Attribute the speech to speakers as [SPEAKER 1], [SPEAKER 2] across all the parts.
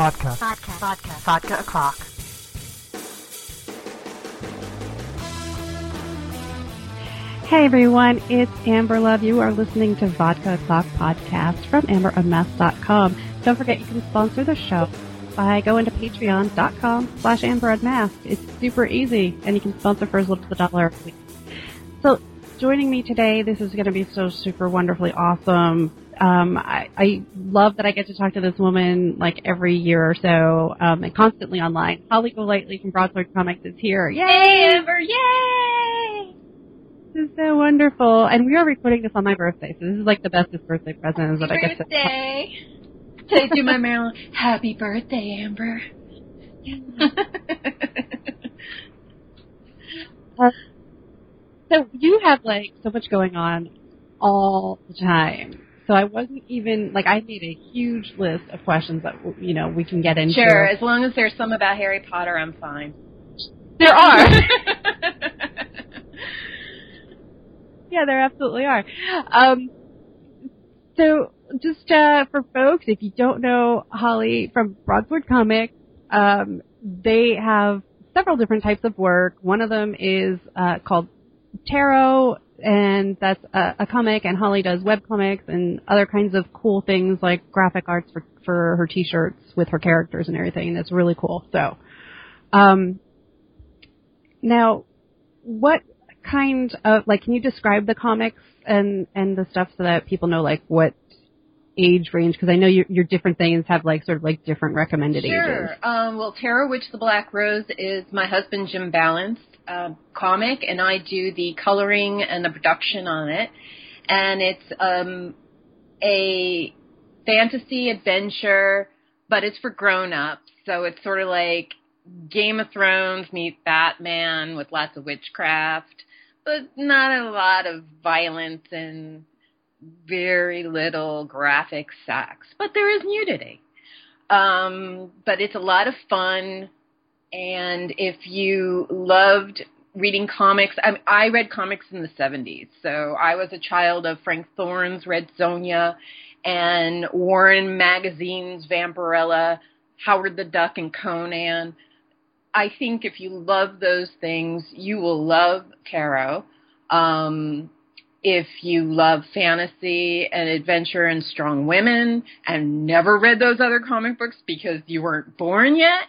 [SPEAKER 1] Vodka. Vodka. Vodka. Vodka o'clock.
[SPEAKER 2] Hey everyone, it's Amber Love. You are listening to Vodka O'Clock podcast from amberunmasked.com. Don't forget you can sponsor the show by going to patreon.com slash amberunmasked. It's super easy and you can sponsor for as little as a dollar a week. So joining me today, this is going to be so super wonderfully awesome. Um, I, I love that I get to talk to this woman like every year or so, um, and constantly online. Holly Golightly from Broadsword Comics is here. Yay!
[SPEAKER 3] Hey, Amber! Yay!
[SPEAKER 2] This is so wonderful. And we are recording this on my birthday, so this is like the bestest birthday present that I get to.
[SPEAKER 3] Birthday! Say to my Marilyn, happy birthday, Amber.
[SPEAKER 2] Uh, so you have like so much going on all the time. So I wasn't even like I made a huge list of questions that you know we can get into.
[SPEAKER 3] Sure, as long as there's some about Harry Potter, I'm fine.
[SPEAKER 2] There are. yeah, there absolutely are. Um, so just uh, for folks, if you don't know Holly from Broadsword Comics, um, they have several different types of work. One of them is uh, called Tarot, and that's a, a comic. And Holly does web comics and other kinds of cool things like graphic arts for for her T-shirts with her characters and everything. And it's really cool. So, um, now, what kind of like can you describe the comics and and the stuff so that people know like what age range because I know your your different things have like sort of like different recommended
[SPEAKER 3] sure.
[SPEAKER 2] ages.
[SPEAKER 3] Um, well, Tarot Witch the Black Rose is my husband Jim Balent's uh, comic, and I do the coloring and the production on it. And it's um, a fantasy adventure, but it's for grown ups. So it's sort of like Game of Thrones meets Batman with lots of witchcraft, but not a lot of violence and very little graphic sex. But there is nudity. Um, but it's a lot of fun. And if you loved reading comics, I, I read comics in the 70s. So I was a child of Frank Thorne's Red Sonja and Warren Magazine's Vampirella, Howard the Duck, and Conan. I think if you love those things, you will love tarot. Um, if you love fantasy and adventure and strong women and never read those other comic books because you weren't born yet,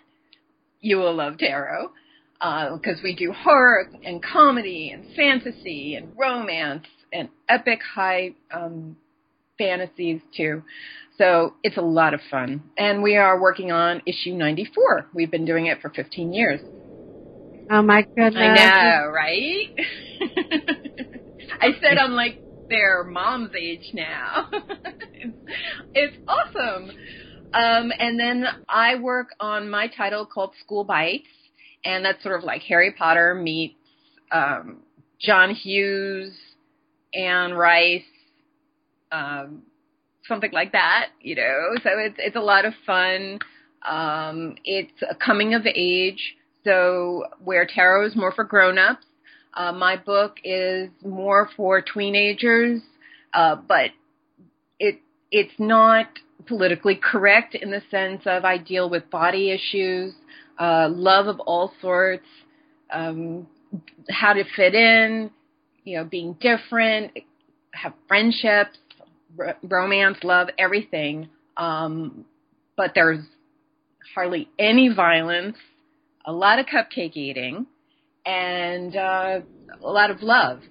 [SPEAKER 3] you will love tarot. Because uh, we do horror and comedy and fantasy and romance and epic high um, fantasies too. So it's a lot of fun. And we are working on issue 94. We've been doing it for 15 years.
[SPEAKER 2] Oh my goodness.
[SPEAKER 3] I know, right? I said I'm like their mom's age now. it's, it's awesome. Um, and then I work on my title called School Bites, and that's sort of like Harry Potter meets um, John Hughes, Anne Rice, um, something like that, you know. So it's it's a lot of fun. Um, it's a coming of age. So where tarot is more for grown-ups, uh, my book is more for teenagers, uh, but it it's not politically correct in the sense of I deal with body issues, uh, love of all sorts, um, how to fit in, you know, being different, have friendships, r- romance, love, everything. Um, but there's hardly any violence, a lot of cupcake eating, and uh, a lot of love.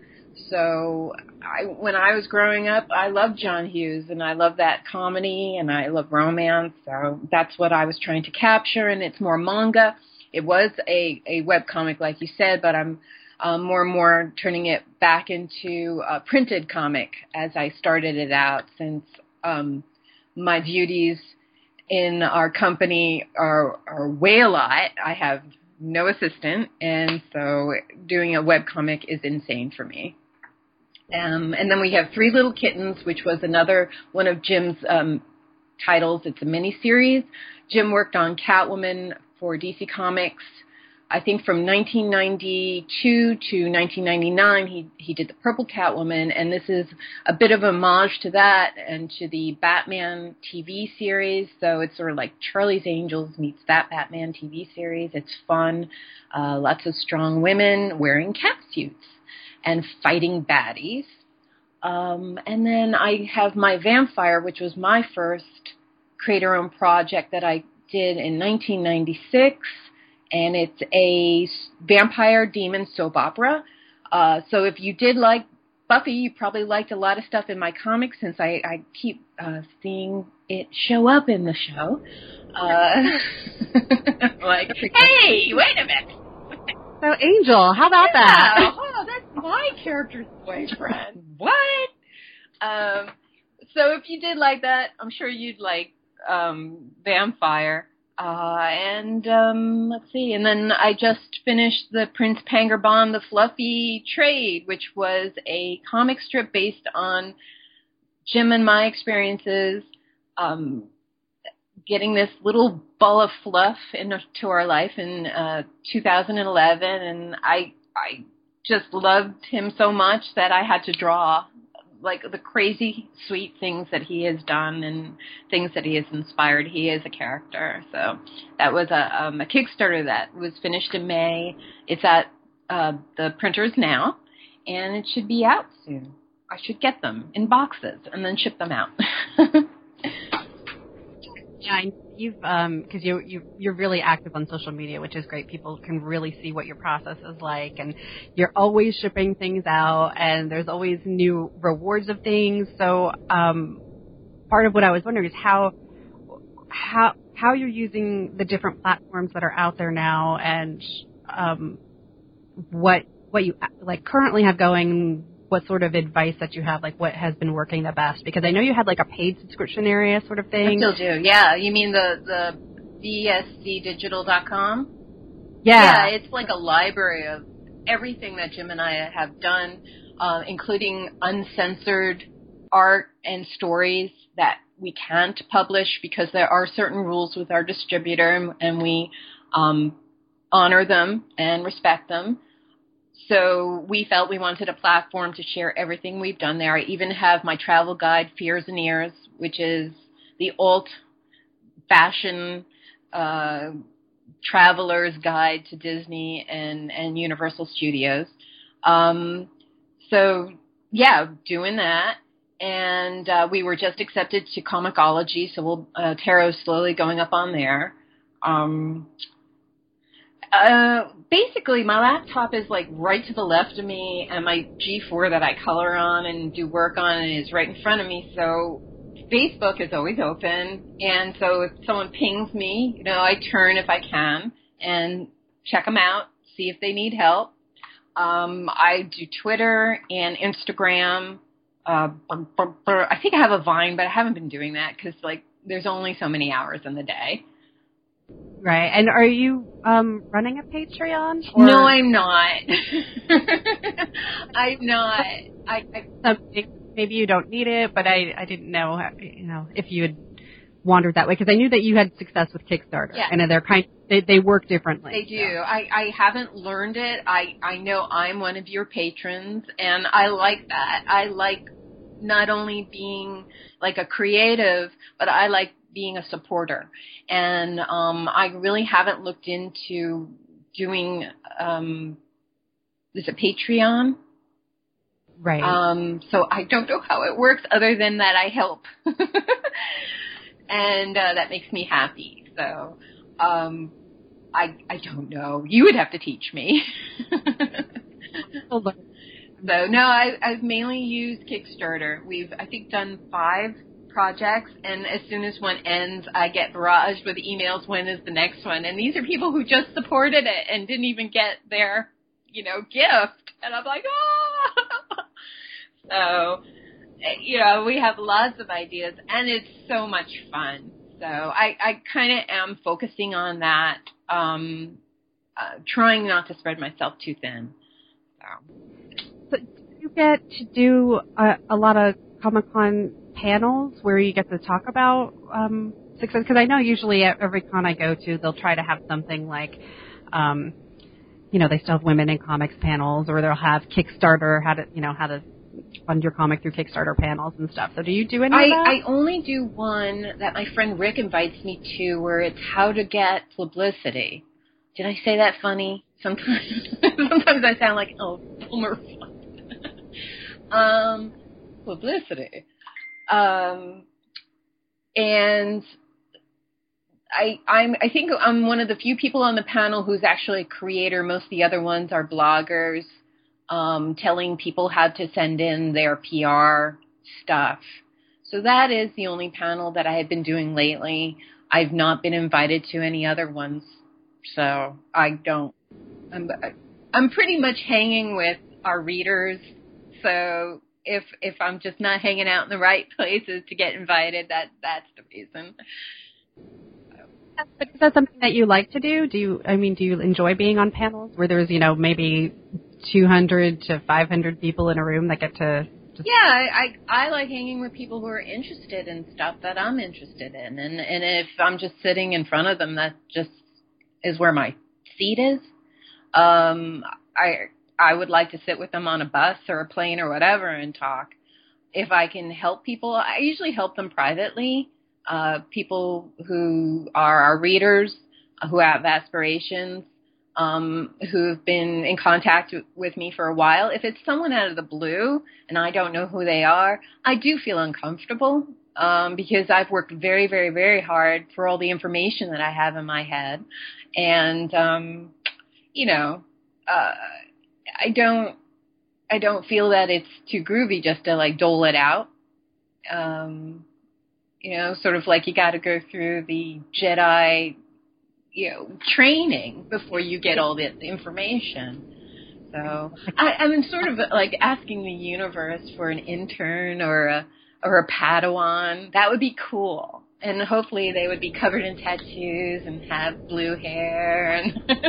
[SPEAKER 3] So I, when I was growing up, I loved John Hughes and I love that comedy and I love romance. So that's what I was trying to capture, and it's more manga. It was a a web comic, like you said, but I'm um, more and more turning it back into a printed comic as I started it out, since um, my duties in our company are, are way a lot. I have no assistant, and so doing a web comic is insane for me. Um, and then we have Three Little Kittens, which was another one of Jim's um, titles. It's a mini series. Jim worked on Catwoman for DC Comics I think from 1992 to 1999, he he did the Purple Catwoman, and this is a bit of homage to that and to the Batman TV series. So it's sort of like Charlie's Angels meets that Batman TV series. It's fun, uh, lots of strong women wearing cat suits and fighting baddies. Um, and then I have my Vampire, which was my first creator-owned project that I did in 1996 and it's a vampire demon soap opera. Uh, so if you did like Buffy, you probably liked a lot of stuff in my comics since I, I keep uh, seeing it show up in the show. Uh, like, hey, wait a minute.
[SPEAKER 2] So Angel, how about
[SPEAKER 3] yeah,
[SPEAKER 2] that?
[SPEAKER 3] Oh, my character's boyfriend. what? Um, so if you did like that, I'm sure you'd like um, Vampire. Uh, and um, let's see, and then I just finished the Prince Pangur Ban the Fluffy trade, which was a comic strip based on Jim and my experiences um, getting this little ball of fluff into our life in uh, 2011, and I I just loved him so much that I had to draw like the crazy sweet things that he has done and things that he has inspired. He is a character. So that was a, um, a Kickstarter that was finished in May. It's at uh, the printers now, and it should be out soon. I should get them in boxes and then ship them out.
[SPEAKER 2] Yeah, you've um because you you you're really active on social media, which is great. People can really see what your process is like, and you're always shipping things out, and there's always new rewards of things. So um, part of what I was wondering is how how how you're using the different platforms that are out there now, and um, what what you like currently have going. What sort of advice that you have, like what has been working the best? Because I know you had like a paid subscription area sort of thing.
[SPEAKER 3] I still do. Yeah, you mean the the bscdigital.com?
[SPEAKER 2] Yeah. Yeah.
[SPEAKER 3] it's like a library of everything that Jim and I have done, uh, including uncensored art and stories that we can't publish because there are certain rules with our distributor, and, and we um, honor them and respect them. So we felt we wanted a platform to share everything we've done there. I even have my travel guide, Fears and Ears, which is the alt fashion uh, traveler's guide to Disney and, and Universal Studios. Um, so yeah, doing that. And uh, we were just accepted to comiXology, so we'll uh, Tarot's slowly going up on there. Um, uh, basically, my laptop is like right to the left of me, and my G4 that I color on and do work on is right in front of me. So Facebook is always open, and so if someone pings me, you know, I turn if I can and check them out, see if they need help. Um, I do Twitter and Instagram. Uh, brr. I think I have a Vine, but I haven't been doing that because like there's only so many hours in the day.
[SPEAKER 2] Right. And are you um running a Patreon? Or
[SPEAKER 3] No, I'm not. I'm not. I, I
[SPEAKER 2] something maybe you don't need it, but I I didn't know how, you know if you had wandered that way because I knew that you had success with Kickstarter,
[SPEAKER 3] Yeah.
[SPEAKER 2] and they're kind they they work differently.
[SPEAKER 3] They do. I, I haven't learned it. I, I know I'm one of your patrons and I like that. I like not only being like a creative, but I like being a supporter. And um I really haven't looked into doing um is it Patreon?
[SPEAKER 2] Right.
[SPEAKER 3] Um, so I don't know how it works other than that I help. and uh, that makes me happy. So um, I I don't know. You would have to teach me. So no, I, I've mainly used Kickstarter. We've I think done five projects, and as soon as one ends, I get barraged with emails. When is the next one? And these are people who just supported it and didn't even get their you know gift, and I'm like, oh. so you know we have lots of ideas, and it's so much fun. So I I kind of am focusing on that. Um, uh, trying not to spread myself too thin. So.
[SPEAKER 2] so do you get to do a, a lot of Comic Con panels where you get to talk about um, success? Because I know usually at every con I go to, they'll try to have something like. Um, you know, they still have women in comics panels, or they'll have Kickstarter, how to, you know, how to fund your comic through Kickstarter panels and stuff. So do you do any
[SPEAKER 3] I,
[SPEAKER 2] of that?
[SPEAKER 3] I only do one that my friend Rick invites me to where it's how to get publicity. Did I say that funny? Sometimes sometimes I sound like oh Homer um publicity. Um and I I'm I think I'm one of the few people on the panel who's actually a creator. Most of the other ones are bloggers um, telling people how to send in their PR stuff. So that is the only panel that I have been doing lately. I've not been invited to any other ones, so I don't. I'm I'm pretty much hanging with our readers. So if if I'm just not hanging out in the right places to get invited, that that's the reason.
[SPEAKER 2] But is that something that you like to do? Do you, I mean, do you enjoy being on panels where there's, you know, maybe 200 to 500 people in a room that get to
[SPEAKER 3] Yeah, I, I I like hanging with people who are interested in stuff that I'm interested in, and and if I'm just sitting in front of them, that just is where my seat is. Um, I I would like to sit with them on a bus or a plane or whatever and talk. If I can help people, I usually help them privately. Uh, people who are our readers, uh, who have aspirations, um, who've been in contact with me for a while. If it's someone out of the blue and I don't know who they are, I do feel uncomfortable um, because I've worked very, very, very hard for all the information that I have in my head, and um, you know, uh, I don't, I don't feel that it's too groovy just to like dole it out. Um, you know, sort of like you got to go through the Jedi you know training before you get all the information. So I, I'm sort of like asking the universe for an intern or a or a Padawan. That would be cool, and hopefully they would be covered in tattoos and have blue hair. And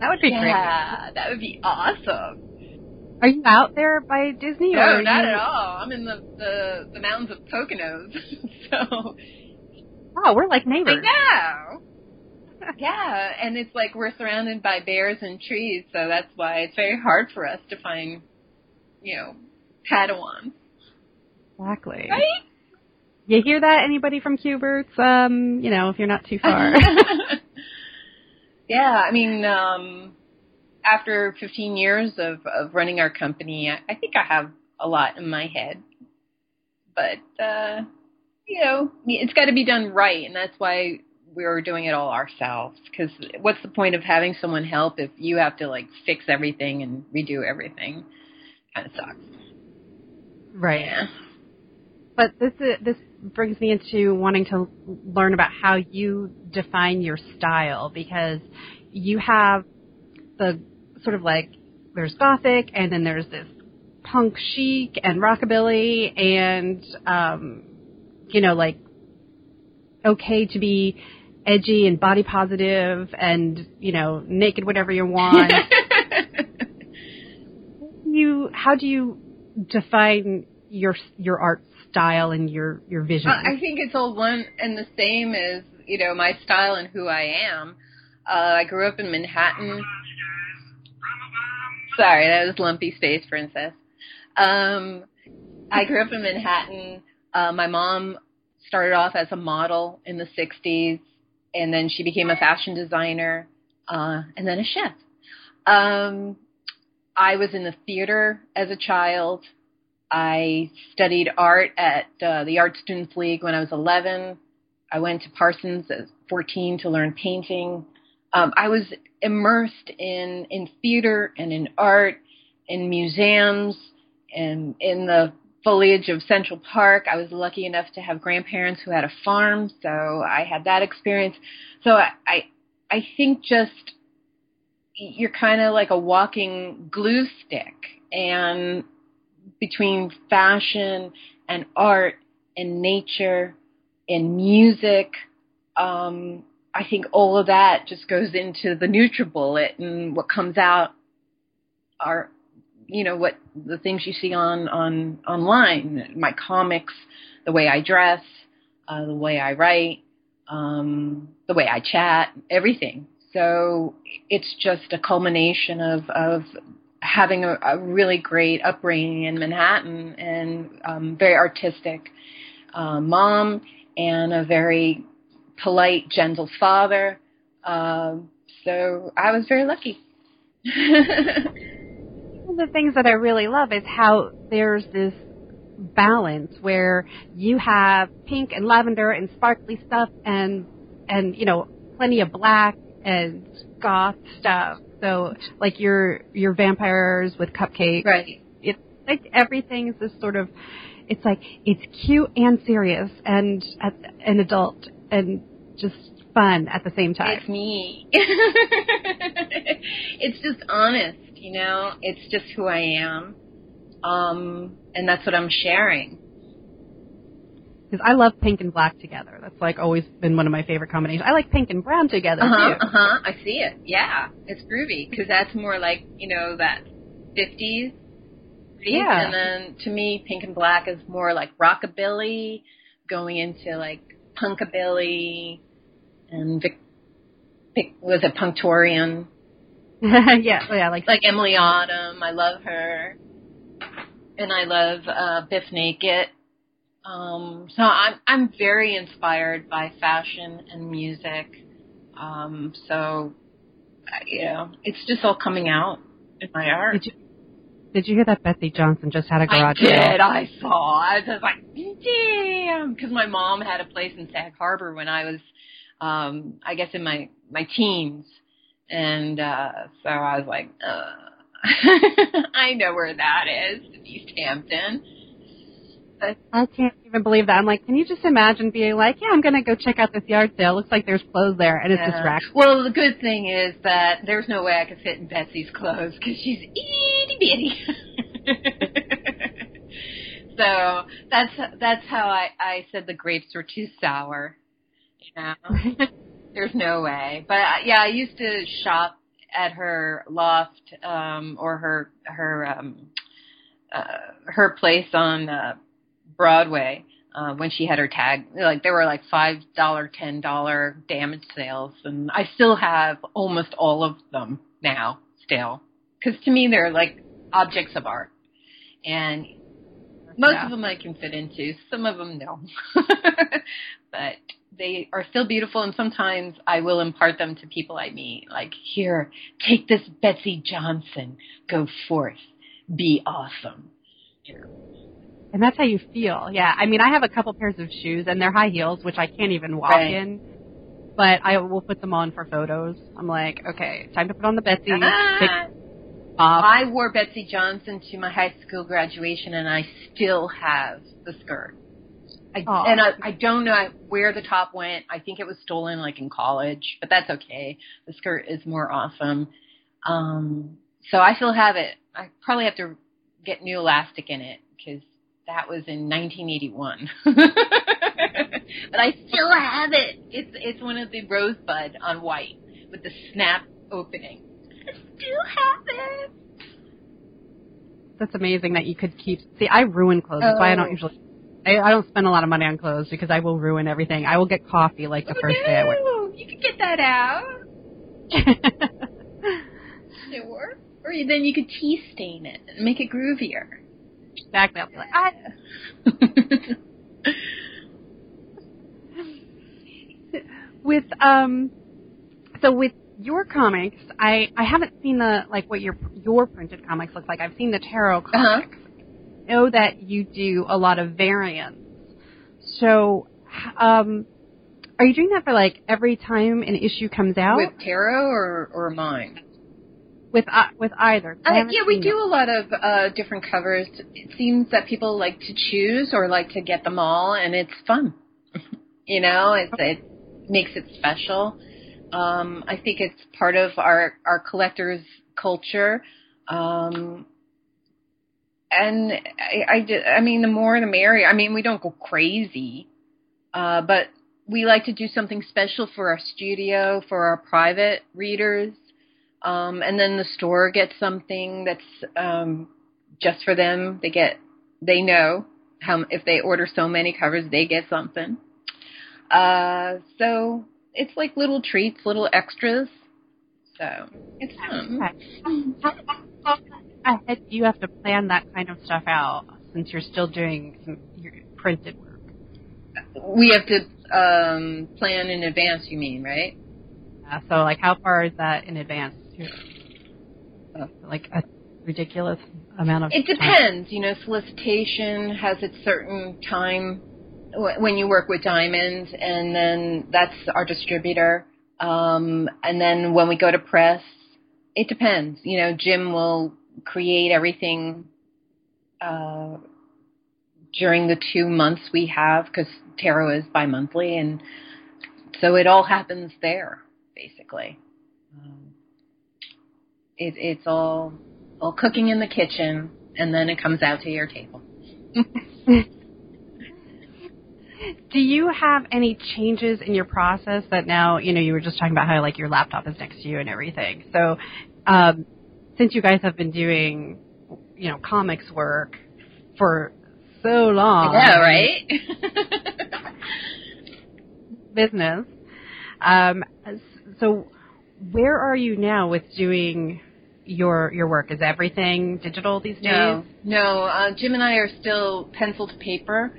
[SPEAKER 2] that would be great.
[SPEAKER 3] yeah, that would be awesome.
[SPEAKER 2] Are you out there by Disney?
[SPEAKER 3] No,
[SPEAKER 2] or
[SPEAKER 3] not
[SPEAKER 2] you...
[SPEAKER 3] at all. I'm in the the, the mountains of Poconos, so
[SPEAKER 2] Oh, we're like neighbors.
[SPEAKER 3] I know. yeah, and it's like we're surrounded by bears and trees, so that's why it's very hard for us to find, you know, Padawans.
[SPEAKER 2] Exactly.
[SPEAKER 3] Right?
[SPEAKER 2] You hear that, anybody from Kubert's? Um, you know, if you're not too far.
[SPEAKER 3] yeah, I mean, um, after 15 years of, of running our company, I, I think I have a lot in my head. But, uh, you know, it's got to be done right, and that's why we're doing it all ourselves. Because what's the point of having someone help if you have to like fix everything and redo everything? Kind of sucks.
[SPEAKER 2] Right.
[SPEAKER 3] Yeah.
[SPEAKER 2] But this is, this brings me into wanting to learn about how you define your style because you have the sort of like there's gothic and then there's this punk chic and rockabilly and um you know, like okay to be edgy and body positive and, you know, naked whatever you want. you how do you define your your art style and your your vision?
[SPEAKER 3] I think it's all one and the same as, you know, my style and who I am. Uh, I grew up in Manhattan. Sorry, that was Lumpy Space Princess. Um, I grew up in Manhattan. Uh, my mom started off as a model in the 60s, and then she became a fashion designer, uh, and then a chef. Um, I was in the theater as a child. I studied art at uh, the Art Students League when I was 11. I went to Parsons at 14 to learn painting. Um, I was immersed in in theater and in art, in museums, and in the foliage of Central Park. I was lucky enough to have grandparents who had a farm, so I had that experience. So I I, I think just you're kind of like a walking glue stick and between fashion and art and nature and music um I think all of that just goes into the NutriBullet and what comes out are you know what the things you see on on online my comics the way i dress uh, the way i write um the way i chat everything. So it's just a culmination of of having a, a really great upbringing in Manhattan and um, very artistic uh, mom and a very polite, gentle father. Um, so I was very lucky.
[SPEAKER 2] One of the things that I really love is how there's this balance where you have pink and lavender and sparkly stuff and and you know plenty of black and goth stuff. So like your your vampires with cupcakes.
[SPEAKER 3] Right.
[SPEAKER 2] It's like everything's this sort of it's like it's cute and serious and at an adult and just fun at the same time.
[SPEAKER 3] It's me. it's just honest, you know. It's just who I am, um, and that's what I'm sharing.
[SPEAKER 2] Because I love pink and black together. That's like always been one of my favorite combinations. I like pink and brown together
[SPEAKER 3] Uh huh.
[SPEAKER 2] too.
[SPEAKER 3] Uh huh. I see it. Yeah, it's groovy because that's more like you know that '50s.
[SPEAKER 2] Yeah.
[SPEAKER 3] And then to me, pink and black is more like rockabilly, going into like punkabilly, and Vic, Vic was it Punctorian?
[SPEAKER 2] yeah, oh, yeah, like
[SPEAKER 3] like Emilie Autumn. I love her, and I love uh, Bif Naked. Um, so I'm I'm very inspired by fashion and music. Um, so uh, you know, it's just all coming out in my art.
[SPEAKER 2] Did you did you hear that Betsey Johnson just had a
[SPEAKER 3] I
[SPEAKER 2] garage
[SPEAKER 3] did.
[SPEAKER 2] sale?
[SPEAKER 3] I saw. I was like, damn, because my mom had a place in Sag Harbor when I was, um, I guess in my my teens, and uh so I was like, uh, I know where that is, East Hampton. But
[SPEAKER 2] I can't even believe that. I'm like, can you just imagine being like, yeah, I'm gonna go check out this yard sale. Looks like there's clothes there, and it's
[SPEAKER 3] uh,
[SPEAKER 2] racks.
[SPEAKER 3] well, the good thing is that there's no way I could fit in Betsey's clothes because she's itty bitty. so that's that's how I I said the grapes were too sour. You know, there's no way. But uh, yeah, I used to shop at her loft um or her her um uh her place on uh Broadway uh, when she had her tag. Like there were like five dollar, ten dollar damage sales, and I still have almost all of them now. Still, because to me they're like objects of art, and most
[SPEAKER 2] Yeah.
[SPEAKER 3] of them I can fit into. Some of them no, but they are still beautiful. And sometimes I will impart them to people I meet. Like here, take this Betsey Johnson. Go forth, be awesome. You know.
[SPEAKER 2] And that's how you feel. Yeah. I mean, I have a couple pairs of shoes, and they're high heels, which I can't even walk
[SPEAKER 3] Right.
[SPEAKER 2] in. But I will put them on for photos. I'm like, okay, time to put on the Betsey.
[SPEAKER 3] Ah. I wore Betsey Johnson to my high school graduation, and I still have the skirt. I, and I, I don't know where the top went. I think it was stolen, like in college, but that's okay. The skirt is more awesome. Um, so I still have it. I probably have to get new elastic in it because that was in 1981. but I still have it. It's it's one of the rosebud on white with the snap opening. I still have it.
[SPEAKER 2] That's amazing that you could keep. See, I ruin clothes. That's why I don't
[SPEAKER 3] Oh.
[SPEAKER 2] usually. I, I don't spend a lot of money on clothes because I will ruin everything. I will get coffee like the
[SPEAKER 3] oh,
[SPEAKER 2] first
[SPEAKER 3] no.
[SPEAKER 2] day I wear.
[SPEAKER 3] You can get that out. Sure. Or you- then you could tea stain it and make it groovier.
[SPEAKER 2] I'll be like, ah. with um so with your comics i i haven't seen the like what your your printed comics look like i've seen the tarot
[SPEAKER 3] Uh-huh.
[SPEAKER 2] I know that you do a lot of variants so um are you doing that for like every time an issue comes out
[SPEAKER 3] With tarot or or mine?
[SPEAKER 2] With uh, with either
[SPEAKER 3] Uh, yeah, we do
[SPEAKER 2] it.
[SPEAKER 3] a lot of uh, different covers. It seems that people like to choose or like to get them all, and it's fun. you know, it's, it makes it special. Um, I think it's part of our our collectors' culture. Um, and I, I, I mean, the more the merrier. I mean, we don't go crazy, uh, but we like to do something special for our studio, for our private readers. Um, and then the store gets something that's um, just for them. They get, they know how if they order so many covers, they get something. Uh, so it's like little treats, little extras. So it's fun.
[SPEAKER 2] Okay. Ahead you have to plan that kind of stuff out since you're still doing some your printed work?
[SPEAKER 3] We have to um, plan in advance. You mean, right?
[SPEAKER 2] Uh, so, like, how far is that in advance? Like a ridiculous amount of.
[SPEAKER 3] It
[SPEAKER 2] time?
[SPEAKER 3] depends. You know, solicitation has its certain time when you work with diamonds, and then that's our distributor. Um, and then when we go to press, it depends. You know, Jim will create everything uh, during the two months we have because tarot is bi-monthly, and so it all happens there basically. Um, it, it's all all cooking in the kitchen, and then it comes out to your table.
[SPEAKER 2] Do you have any changes in your process that now, you know, you were just talking about how like your laptop is next to you and everything. So, um, since you guys have been doing, you know, comics work for so long.
[SPEAKER 3] Yeah, right?
[SPEAKER 2] business. Um, so where are you now with doing your your work? Is everything digital these days?
[SPEAKER 3] no, no. Uh, Jim and I are still pencil to paper.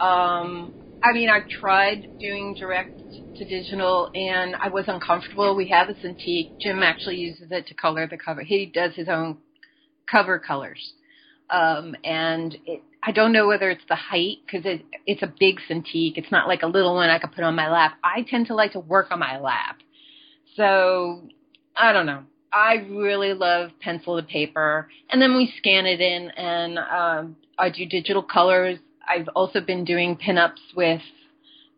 [SPEAKER 3] Um, I mean, I've tried doing direct to digital, and I was uncomfortable. We have a Cintiq. Jim actually uses it to color the cover. He does his own cover colors, um, and it, I don't know whether it's the height because it, it's a big Cintiq. It's not like a little one I could put on my lap. I tend to like to work on my lap, so I don't know. I really love pencil to paper, and then we scan it in, and um, I do digital colors. I've also been doing pinups with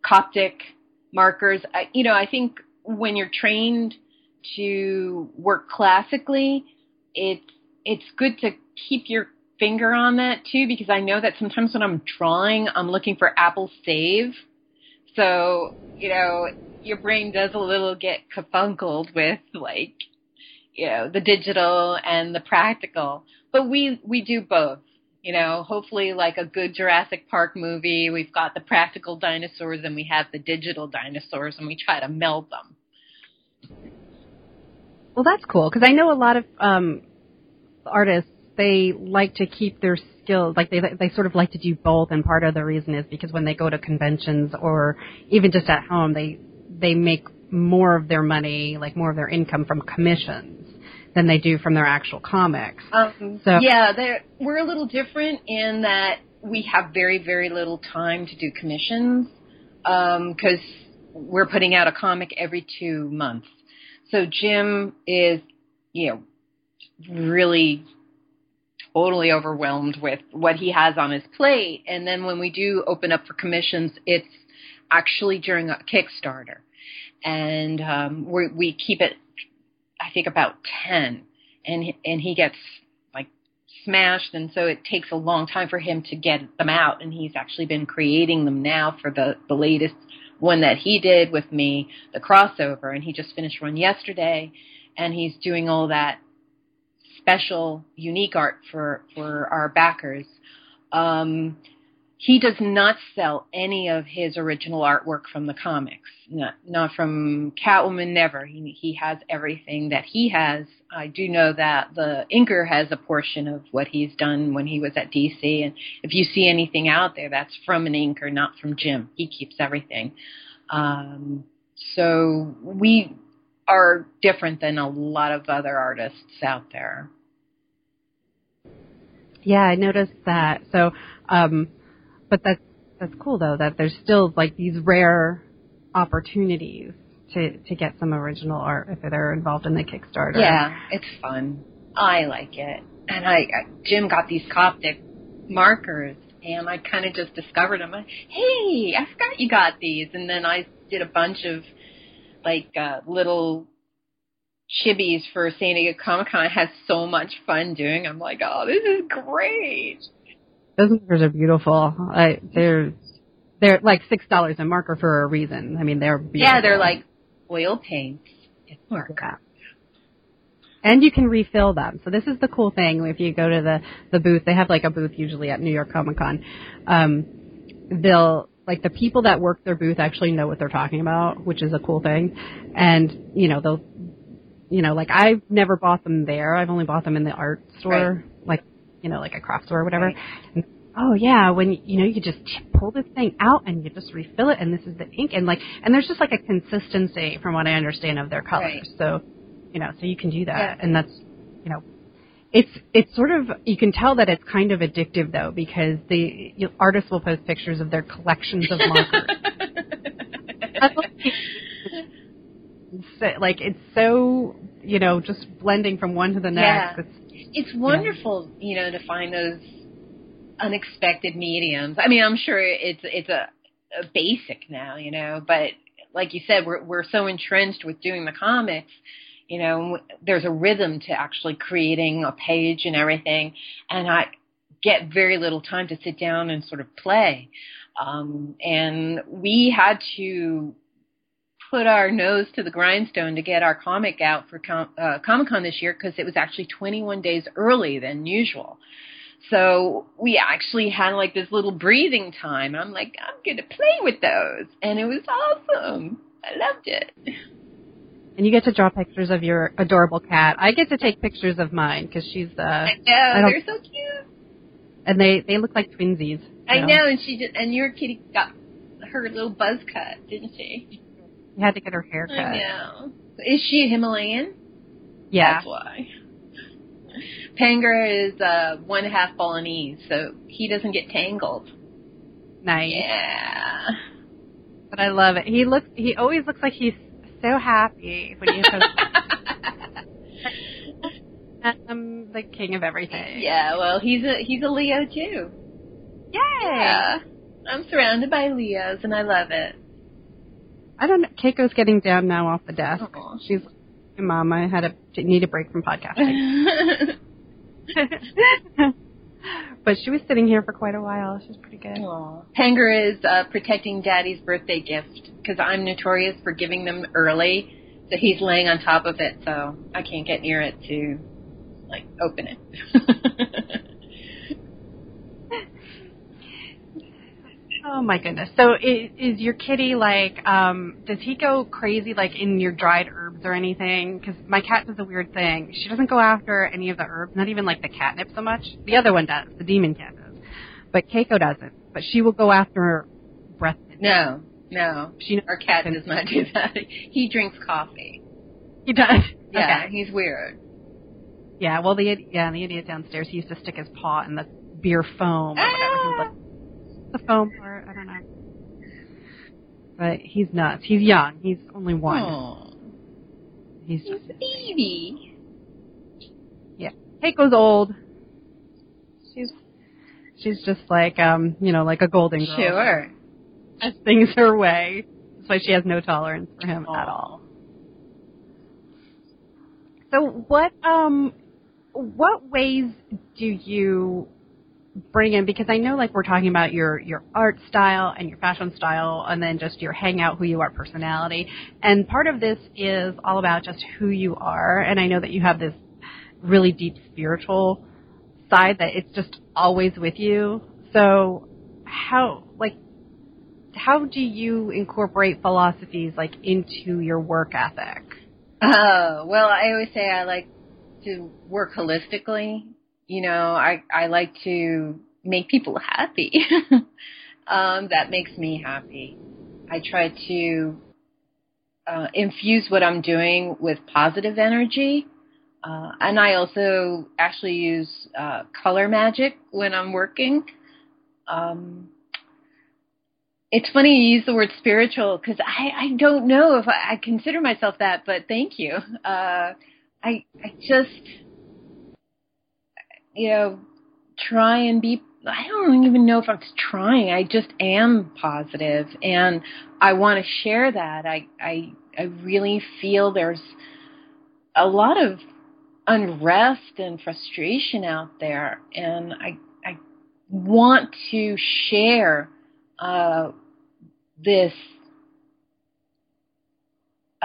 [SPEAKER 3] Copic markers. I, you know, I think when you're trained to work classically, it's it's good to keep your finger on that too, because I know that sometimes when I'm drawing, I'm looking for Apple Save. So you know, your brain does a little get cafunkled with like you know the digital and the practical. But we we do both you know. Hopefully like a good jurassic park movie we've got the practical dinosaurs and we have the digital dinosaurs and we try to meld them.
[SPEAKER 2] Well, that's cool because I know a lot of um, artists they like to keep their skills like they they sort of like to do both, and part of the reason is because when they go to conventions or even just at home, they they make more of their money, like more of their income from commissions than they do from their actual comics.
[SPEAKER 3] um,
[SPEAKER 2] So-
[SPEAKER 3] yeah they're- we're a little different in that we have very very little time to do commissions because we're putting out a comic every two months so jim is you know really totally overwhelmed with what he has on his plate. And then when we do open up for commissions, it's actually during a Kickstarter. And um, we we keep it, I think, about 10. And, and he gets like smashed. And so it takes a long time for him to get them out. And he's actually been creating them now for the, the latest one that he did with me, the crossover. And he just finished one yesterday. And he's doing all that special, unique art for for our backers. Um, he does not sell any of his original artwork from the comics. Not not from Catwoman. Never. He he has everything that he has. I do know that the inker has a portion of what he's done when he was at DC. And if you see anything out there, that's from an inker, not from Jim. He keeps everything. Um, so we are different than a lot of other artists out there.
[SPEAKER 2] Yeah, I noticed that. So, um, but that's that's cool though that there's still like these rare opportunities to to get some original art if they're involved in the Kickstarter.
[SPEAKER 3] Yeah, it's fun. I like it. And I, I Jim got these Copic markers, and I kind of just discovered them. Like, hey, I forgot you got these. And then I did a bunch of like uh, little chibis for San Diego Comic Con. I had so much fun doing. I'm like, oh, this is great.
[SPEAKER 2] Those markers are beautiful. I, they're they're like six dollars a marker for a reason. I mean, they're beautiful.
[SPEAKER 3] Yeah, they're like oil paints. It's marker.
[SPEAKER 2] Yeah. And you can refill them. So this is the cool thing. If you go to the the booth, they have like a booth usually at New York Comic Con. Um, they'll like the people that work their booth actually know what they're talking about, which is a cool thing. And you know they'll you know, like I've never bought them there. I've only bought them in the art store, like you know, like a craft store or whatever.
[SPEAKER 3] Right.
[SPEAKER 2] And, oh yeah, when you know you just pull this thing out and you just refill it, and this is the ink, and like, and there's just like a consistency from what I understand of their colors.
[SPEAKER 3] Right.
[SPEAKER 2] So, you know, so you can do that,
[SPEAKER 3] Yeah.
[SPEAKER 2] and that's, you know. It's it's sort of you can tell that it's kind of addictive though because the you, artists will post pictures of their collections of markers. I love it. so, like it's so you know just blending from one to the next.
[SPEAKER 3] Yeah.
[SPEAKER 2] It's,
[SPEAKER 3] it's wonderful, you know, to find those unexpected mediums. I mean, I'm sure it's it's a, a basic now, you know, but like you said, we're we're so entrenched with doing the comics. You know, there's a rhythm to actually creating a page and everything, and I get very little time to sit down and sort of play. Um, and we had to put our nose to the grindstone to get our comic out for com- uh, Comic Con this year because it was actually 21 days early than usual. So we actually had like this little breathing time. I'm like, I'm going to play with those. And it was awesome. I loved it.
[SPEAKER 2] and you get to draw pictures of your adorable cat. I get to take pictures of mine because she's uh,
[SPEAKER 3] I know,
[SPEAKER 2] I
[SPEAKER 3] they're so cute.
[SPEAKER 2] and they they look like twinsies.
[SPEAKER 3] I know, and she just, and your kitty got her little buzz cut, didn't she?
[SPEAKER 2] You had to get her hair cut.
[SPEAKER 3] I know. Is she a Himalayan?
[SPEAKER 2] Yeah.
[SPEAKER 3] That's why. Pangur is uh, one half Balinese, so he doesn't get tangled.
[SPEAKER 2] Nice.
[SPEAKER 3] Yeah.
[SPEAKER 2] But I love it. He looks. He always looks like he's so happy when he posts. I'm the king of everything.
[SPEAKER 3] yeah, well, he's a he's a Leo too.
[SPEAKER 2] Yay!
[SPEAKER 3] Yeah. I'm surrounded by Leos, and I love it.
[SPEAKER 2] I don't know. Keiko's getting down now off the desk.
[SPEAKER 3] Aw.
[SPEAKER 2] She's, "Hey, Mom, I had a need a break from podcasting. but she was sitting here for quite a while. She's pretty good.
[SPEAKER 3] Aw. Pangur is uh, protecting Daddy's birthday gift because I'm notorious for giving them early. So he's laying on top of it, so I can't get near it to like open it.
[SPEAKER 2] Oh my goodness. So is, is your kitty like? um Does he go crazy like in your dried herbs or anything? Because my cat does a weird thing. She doesn't go after any of the herbs, not even like the catnip so much. The other one does. The demon cat does, but Keiko doesn't. But she will go after breath.
[SPEAKER 3] no, no,
[SPEAKER 2] She
[SPEAKER 3] our cat does not do that. He drinks coffee.
[SPEAKER 2] He does.
[SPEAKER 3] Yeah,
[SPEAKER 2] Okay.
[SPEAKER 3] he's weird.
[SPEAKER 2] Yeah. Well, the yeah the idiot downstairs. He used to stick his paw in the beer foam or whatever. He was the foam part. I don't know. But he's nuts. He's young. He's only one.
[SPEAKER 3] Aw,
[SPEAKER 2] He's
[SPEAKER 3] he's
[SPEAKER 2] just
[SPEAKER 3] a baby.
[SPEAKER 2] Yeah, Keiko's old. She's she's just like um you know like a golden girl.
[SPEAKER 3] Sure.
[SPEAKER 2] She does things her way. That's why she has no tolerance for him at all. So what um what ways do you bring in because I know like we're talking about your your art style and your fashion style and then just your hangout who you are personality. And part of this is all about just who you are. And I know that you have this really deep spiritual side that it's just always with you. So how like how do you incorporate philosophies like into your work ethic?
[SPEAKER 3] Oh, well, I always say I like to work holistically. You know, I I like to make people happy. um, that makes me happy. I try to uh, infuse what I'm doing with positive energy. Uh, and I also actually use uh, color magic when I'm working. Um, it's funny you use the word spiritual because I, I don't know if I, I consider myself that, but thank you. Uh, I I just you know try and be. I don't even know if I'm trying. I just am positive, and I want to share that. I I I really feel there's a lot of unrest and frustration out there, and I I want to share uh, this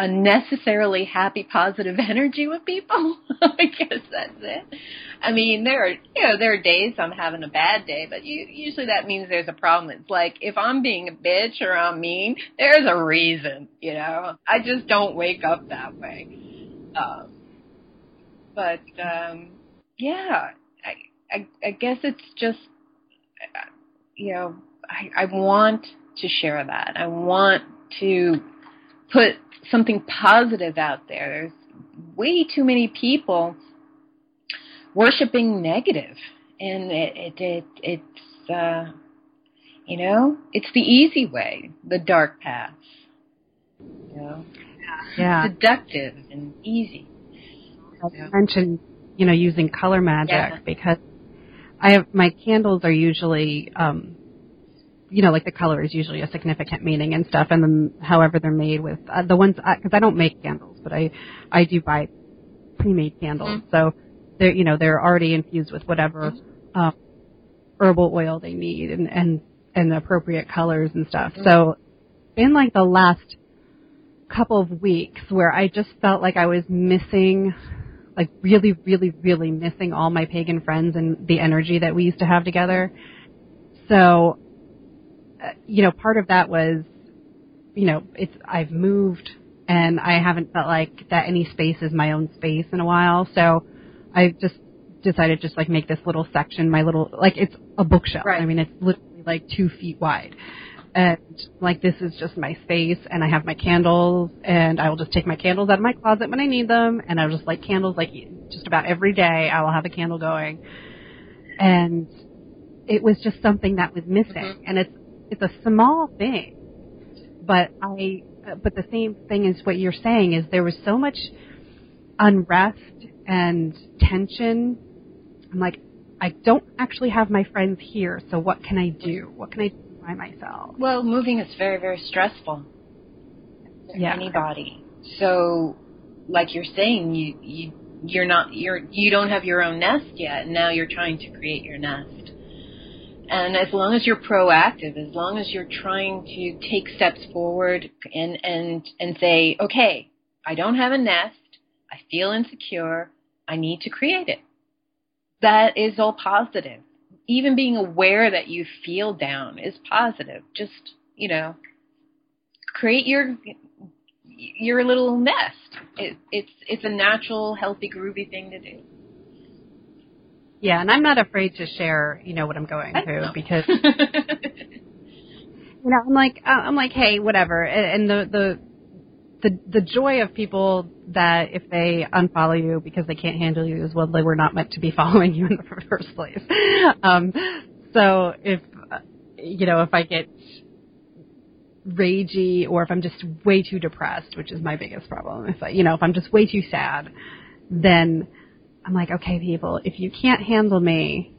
[SPEAKER 3] unnecessarily happy, positive energy with people. I guess that's it. I mean, there are you know there are days I'm having a bad day, but you, usually that means there's a problem. It's like if I'm being a bitch or I'm mean, there's a reason. You know, I just don't wake up that way. Um, but um, yeah, I, I I guess it's just uh, you know I, I want to share that. I want to put something positive out there. There's way too many people worshiping negative, and it it, it it's uh, you know it's the easy way, the dark path. You know,
[SPEAKER 2] Yeah.
[SPEAKER 3] seductive and easy.
[SPEAKER 2] I mentioned, you know, using color magic
[SPEAKER 3] Yeah.
[SPEAKER 2] because I have my candles are usually, um, you know, like the color is usually a significant meaning and stuff, and then however they're made with uh, the ones because I, don't make candles, but I I do buy pre-made candles, so they're you know they're already infused with whatever um, herbal oil they need and and and the appropriate colors and stuff. So in like the last couple of weeks where I just felt like I was missing like really, really, really missing all my pagan friends and the energy that we used to have together. So, uh, you know, part of that was, you know, it's I've moved and I haven't felt like that any space is my own space in a while. So, I just decided just like make this little section, my little like it's a bookshelf.
[SPEAKER 3] Right.
[SPEAKER 2] I mean, it's literally like two feet wide. And like this is just my space and I have my candles and I will just take my candles out of my closet when I need them and I'll just light candles like just about every day I will have a candle going. And it was just something that was missing
[SPEAKER 3] Mhm.
[SPEAKER 2] and it's it's a small thing. But I but the same thing is what you're saying is there was so much unrest and tension. I'm like I don't actually have my friends here, so what can I do? What can I do by myself?
[SPEAKER 3] Well, moving is very, very stressful for
[SPEAKER 2] Yeah.
[SPEAKER 3] anybody. So, like you're saying, you you you're not you're you don't have your own nest yet, and now you're trying to create your nest. And as long as you're proactive, as long as you're trying to take steps forward and and and say, okay, I don't have a nest, I feel insecure, I need to create it. That is all positive even being aware that you feel down is positive. Just you know, create your your little nest. It, it's it's a natural, healthy, groovy thing to do.
[SPEAKER 2] Yeah, and I'm not afraid to share, you know, what I'm going through because you know, I'm like, uh, I'm like, hey, whatever. And and the the the the joy of people that if they unfollow you because they can't handle you is well, they were not meant to be following you in the first place. Um, so if uh, you know, if I get ragey or if I'm just way too depressed, which is my biggest problem, if I, you know, if I'm just way too sad, then I'm like, okay, people, if you can't handle me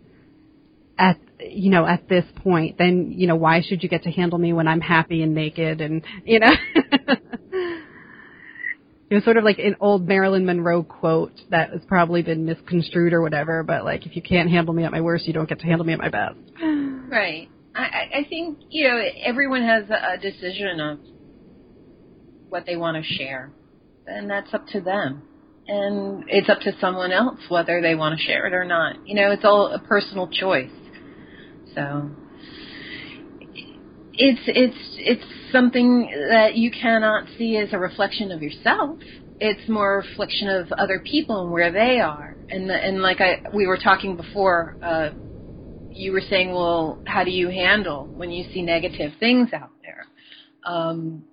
[SPEAKER 2] at you know at this point, then you know why should you get to handle me when I'm happy and naked and you know. It was sort of like an old Marilyn Monroe quote that has probably been misconstrued or whatever, but like, if you can't handle me at my worst, you don't get to handle me at my best.
[SPEAKER 3] right. I, I think you know everyone has a, a decision of what they want to share, and that's up to them. And it's up to someone else whether they want to share it or not. You know, it's all a personal choice. So it's it's it's something that you cannot see as a reflection of yourself. It's more a reflection of other people and where they are. And the, and like I we were talking before, uh, you were saying, well, how do you handle when you see negative things out there? Um,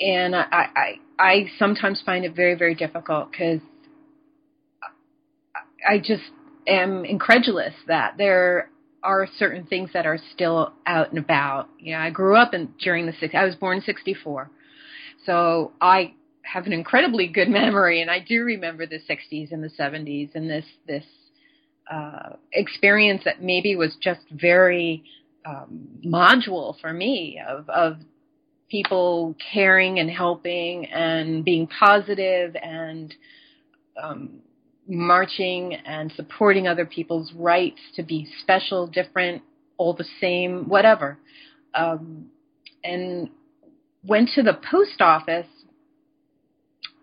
[SPEAKER 3] and I, I I sometimes find it very very difficult because I just am incredulous that there are certain things that are still out and about. You know, I grew up in during the six. I was born in '64, so I have an incredibly good memory, and I do remember the '60s and the '70s and this this uh, experience that maybe was just very um, module for me of of people caring and helping and being positive and um, marching and supporting other people's rights to be special, different, all the same, whatever. Um, and went to the post office.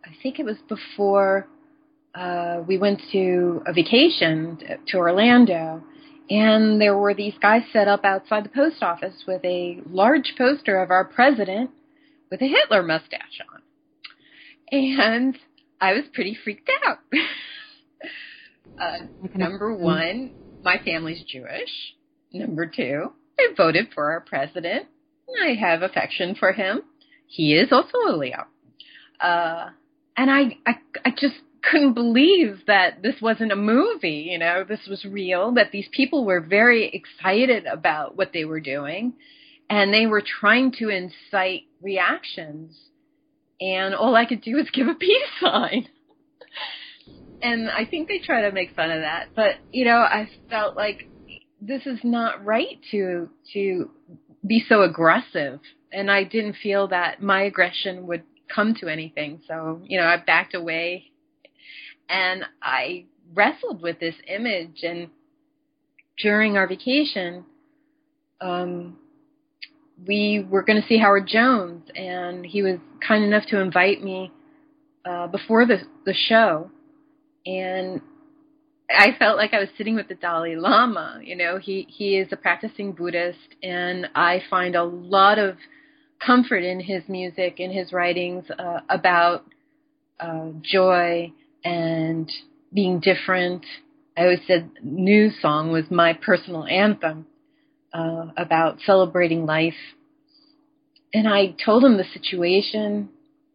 [SPEAKER 3] I think it was before uh, we went to a vacation to Orlando, and there were these guys set up outside the post office with a large poster of our president with a Hitler mustache on. and I was pretty freaked out. uh, number one, my family's Jewish. Number two, I voted for our president. I have affection for him. He is also a Leo. Uh, and I, I, I just couldn't believe that this wasn't a movie, you know, this was real, that these people were very excited about what they were doing and they were trying to incite reactions. And all I could do was give a peace sign. and I think they try to make fun of that, but you know, I felt like this is not right to to be so aggressive and I didn't feel that my aggression would come to anything. So, you know, I backed away and I wrestled with this image and during our vacation um we were going to see Howard Jones and he was kind enough to invite me uh before the the show and I felt like I was sitting with the Dalai Lama. You know, he he is a practicing Buddhist, and I find a lot of comfort in his music and his writings uh, about uh, joy and being different. I always said New Song was my personal anthem uh, about celebrating life. And I told him the situation.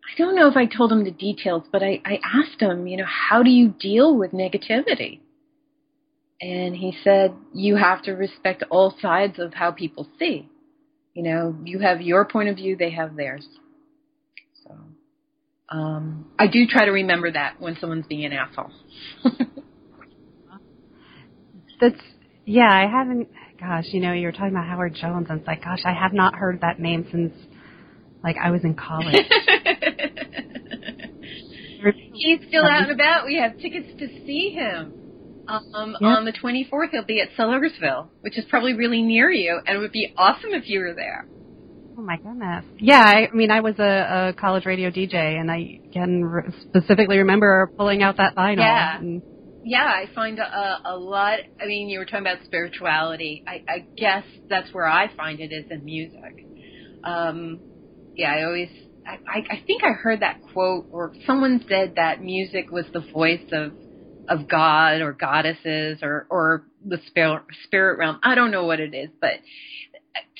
[SPEAKER 3] I don't know if I told him the details, but I, I asked him, you know, how do you deal with negativity? And he said, you have to respect all sides of how people see. You know, you have your point of view, they have theirs. Um, I do try to remember that when someone's being an asshole.
[SPEAKER 2] That's, yeah, I haven't, gosh, you know, you were talking about Howard Jones, and it's like, gosh, I have not heard that name since, like, I was in college.
[SPEAKER 3] He's still out and about. We have tickets to see him. Um, On the 24th, he'll be at Sellersville, which is probably really near you, and it would be awesome if you were there.
[SPEAKER 2] Oh my goodness! Yeah, I, I mean, I was a, a college radio DJ, and I can re- specifically remember pulling out that vinyl.
[SPEAKER 3] Yeah.
[SPEAKER 2] And,
[SPEAKER 3] yeah, I find a, a lot. I mean, you were talking about spirituality. I, I guess that's where I find it is in music. Um, yeah, I always. I, I think I heard that quote, or someone said that music was the voice of of God or goddesses or or the spirit spirit realm. I don't know what it is, but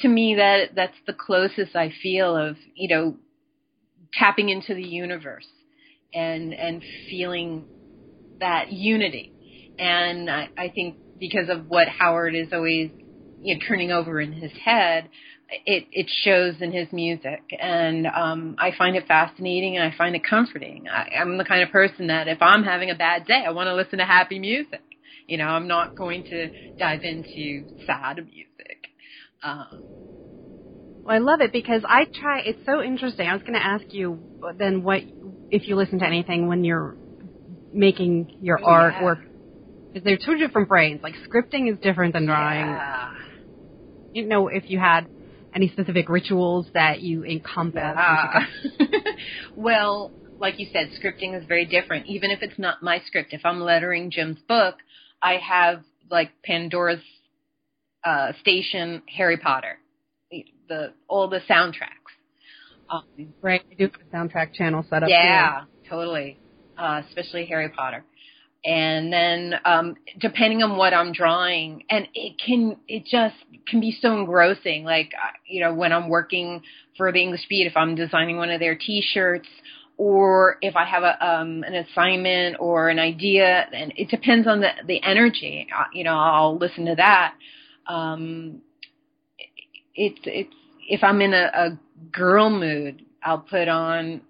[SPEAKER 3] to me that that's the closest I feel of you know tapping into the universe and and feeling that unity. And I, I think because of what Howard is always you know, turning over in his head, it it shows in his music, and um, I find it fascinating and I find it comforting. I, I'm the kind of person that if I'm having a bad day, I want to listen to happy music. You know, I'm not going to dive into sad music. Um,
[SPEAKER 2] well, I love it because I try. It's so interesting. I was going to ask you then what if you listen to anything when you're making your
[SPEAKER 3] Oh,
[SPEAKER 2] art
[SPEAKER 3] yeah.
[SPEAKER 2] or because they're two different brains. Like scripting is different than drawing.
[SPEAKER 3] yeah.
[SPEAKER 2] You know, if you had any specific rituals that you encompass.
[SPEAKER 3] Ah. well, like you said, scripting is very different. Even if it's not my script, if I'm lettering Jim's book, I have like Pandora's uh, station, Harry Potter, the, the all the soundtracks. Um,
[SPEAKER 2] Right, I do have a soundtrack channel set up.
[SPEAKER 3] yeah, totally. Uh, especially Harry Potter. And then, um, depending on what I'm drawing, and it can, it just can be so engrossing. Like, uh, you know, when I'm working for the English Beat, if I'm designing one of their T-shirts, or if I have a um, an assignment or an idea, and it depends on the the energy. Uh, you know, I'll listen to that. Um, it's it's if I'm in a, a girl mood, I'll put on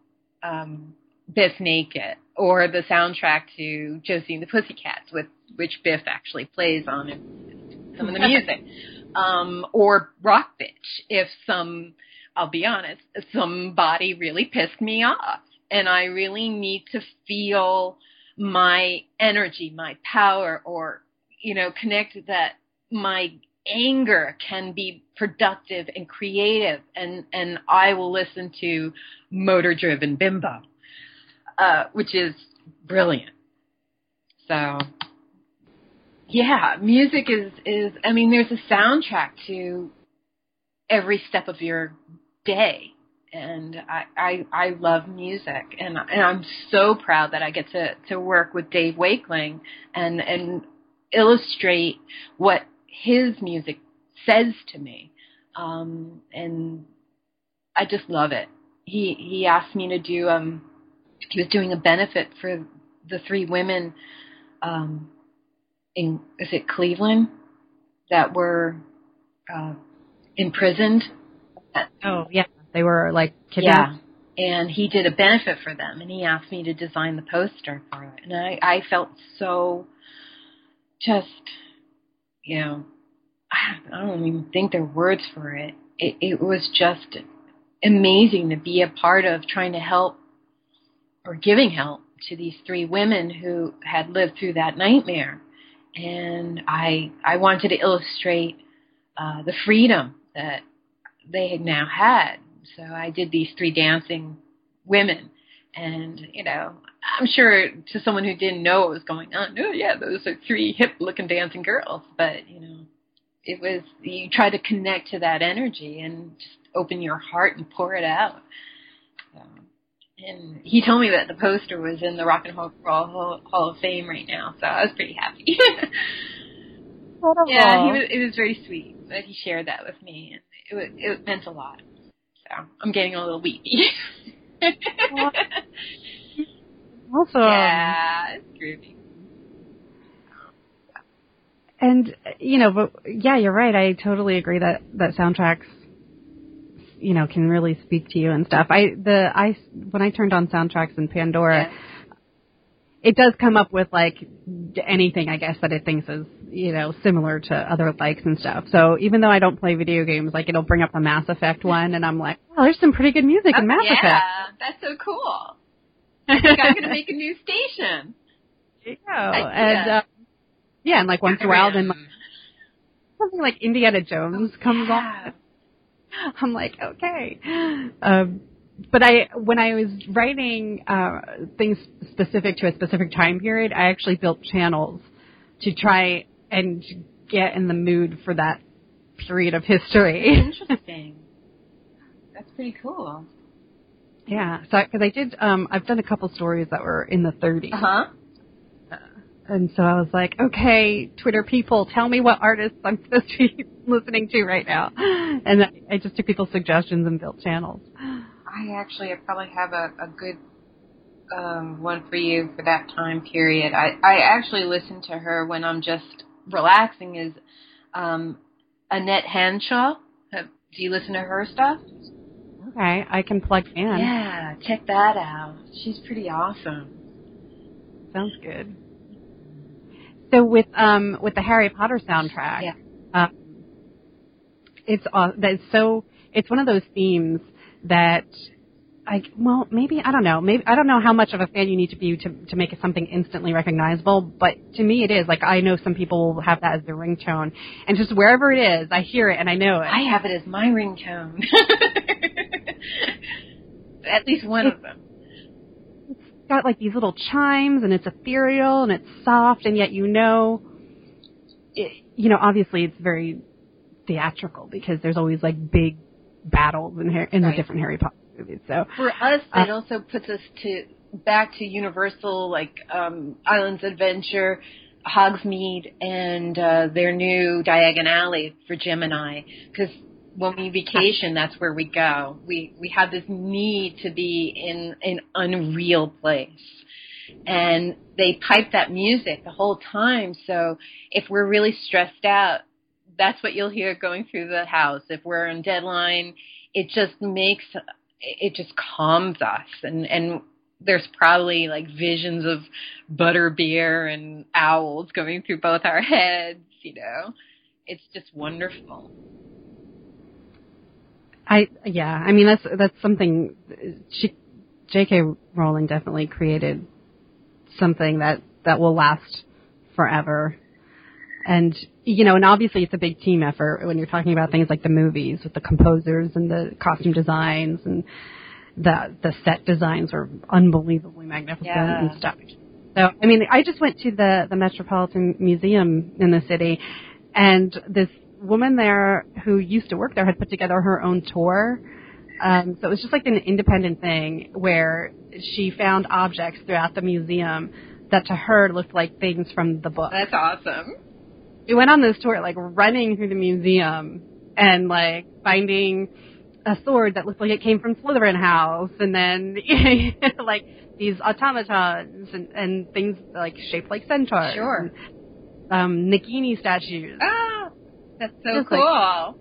[SPEAKER 3] um, Bif Naked or the soundtrack to Josie and the Pussycats, with which Bif actually plays on some of the music, um, or Rock Bitch if some. I'll be honest, somebody really pissed me off, and I really need to feel my energy, my power, or you know, connect that my anger can be productive and creative and and I will listen to motor driven bimbo uh which is brilliant. So yeah music is is I mean there's a soundtrack to every step of your day and I, I I love music, and and I'm so proud that I get to to work with Dave Wakeling and and illustrate what his music says to me, um, and I just love it. He he asked me to do um he was doing a benefit for the three women um in is it Cleveland that were uh imprisoned.
[SPEAKER 2] Oh yeah, they were like kidnapped.
[SPEAKER 3] Yeah. And he did a benefit for them, and he asked me to design the poster for it. And I, I felt so just, you know, I don't even think there are words for it. It, it was just amazing to be a part of trying to help or giving help to these three women who had lived through that nightmare. And I, I wanted to illustrate uh, the freedom that they had now had. So I did these three dancing women. And, you know, I'm sure to someone who didn't know what was going on, oh yeah, those are three hip looking dancing girls. But, you know, it was, you try to connect to that energy and just open your heart and pour it out. So, and he told me that the poster was in the Rock and Roll Hall, Hall of Fame right now, so I was pretty happy. yeah, he was. It was very sweet that he shared that with me, and it was, it meant a lot. So I'm getting a little weepy.
[SPEAKER 2] awesome.
[SPEAKER 3] Yeah, it's groovy.
[SPEAKER 2] And you know, but yeah, you're right. I totally agree that that soundtracks, you know, can really speak to you and stuff. I the I when I turned on soundtracks in Pandora,
[SPEAKER 3] Yeah.
[SPEAKER 2] it does come up with like anything I guess that it thinks is you know similar to other likes and stuff. So even though I don't play video games, like it'll bring up the Mass Effect one, and I'm like, oh, there's some pretty good music in oh, Mass
[SPEAKER 3] yeah,
[SPEAKER 2] Effect.
[SPEAKER 3] that's so cool. I'm gonna make a new station.
[SPEAKER 2] Yeah,
[SPEAKER 3] I
[SPEAKER 2] and
[SPEAKER 3] that.
[SPEAKER 2] uh, yeah, and like once in a while, then like, something like Indiana Jones comes
[SPEAKER 3] yeah.
[SPEAKER 2] on. I'm like, okay. Um, but I, when I was writing uh, things specific to a specific time period, I actually built channels to try and get in the mood for that period of history.
[SPEAKER 3] Interesting. That's pretty cool.
[SPEAKER 2] Yeah, so because I did, um, I've done a couple stories that were in the 30s.
[SPEAKER 3] Uh huh.
[SPEAKER 2] And so I was like, okay, Twitter people, tell me what artists I'm supposed to be listening to right now. And I I just took people's suggestions and built channels.
[SPEAKER 3] I actually I probably have a, a good um, one for you for that time period. I, I actually listen to her when I'm just relaxing. Is um, Annette Hanshaw? Have, do you listen to her stuff?
[SPEAKER 2] Okay, I can plug in.
[SPEAKER 3] Yeah, check that out. She's pretty awesome.
[SPEAKER 2] Sounds good. So with um with the Harry Potter soundtrack,
[SPEAKER 3] Yeah.
[SPEAKER 2] um, it's uh, that's so it's one of those themes that I well maybe I don't know maybe I don't know how much of a fan you need to be to to make something instantly recognizable, but to me it is like I know some people will have that as their ringtone, and just wherever it is, I hear it and I know it.
[SPEAKER 3] I have it as my ringtone. At least one of them.
[SPEAKER 2] it's got like these little chimes and it's ethereal and it's soft and yet you know it, you know obviously it's very theatrical because there's always like big battles in in
[SPEAKER 3] Right.
[SPEAKER 2] the different Harry Potter movies so
[SPEAKER 3] For us,
[SPEAKER 2] Uh,
[SPEAKER 3] it also puts us to back to Universal, like um, Islands Adventure, Hogsmeade, and uh, their new Diagon Alley for Gemini. Because when we vacation, that's where we go. We we have this need to be in an unreal place. And they pipe that music the whole time. So if we're really stressed out, that's what you'll hear going through the house. If we're on deadline, it just makes it just calms us. And and there's probably like visions of butterbeer and owls going through both our heads you know? It's just wonderful.
[SPEAKER 2] I yeah I mean that's that's something she J.K. Rowling definitely created something that that will last forever. And you know and obviously it's a big team effort when you're talking about things like the movies with the composers and the costume designs and the the set designs are unbelievably magnificent
[SPEAKER 3] Yeah.
[SPEAKER 2] and stuff so I mean I just went to the the Metropolitan Museum in the city and this woman there who used to work there had put together her own tour Um, so it was just like an independent thing where she found objects throughout the museum that to her looked like things from the book.
[SPEAKER 3] That's awesome.
[SPEAKER 2] We went on this tour, like running through the museum and like finding a sword that looked like it came from Slytherin House, and then like these automatons and, and things like shaped like centaurs.
[SPEAKER 3] Sure.
[SPEAKER 2] And, um, Nagini statues.
[SPEAKER 3] Ah, that's so
[SPEAKER 2] Just like-
[SPEAKER 3] cool.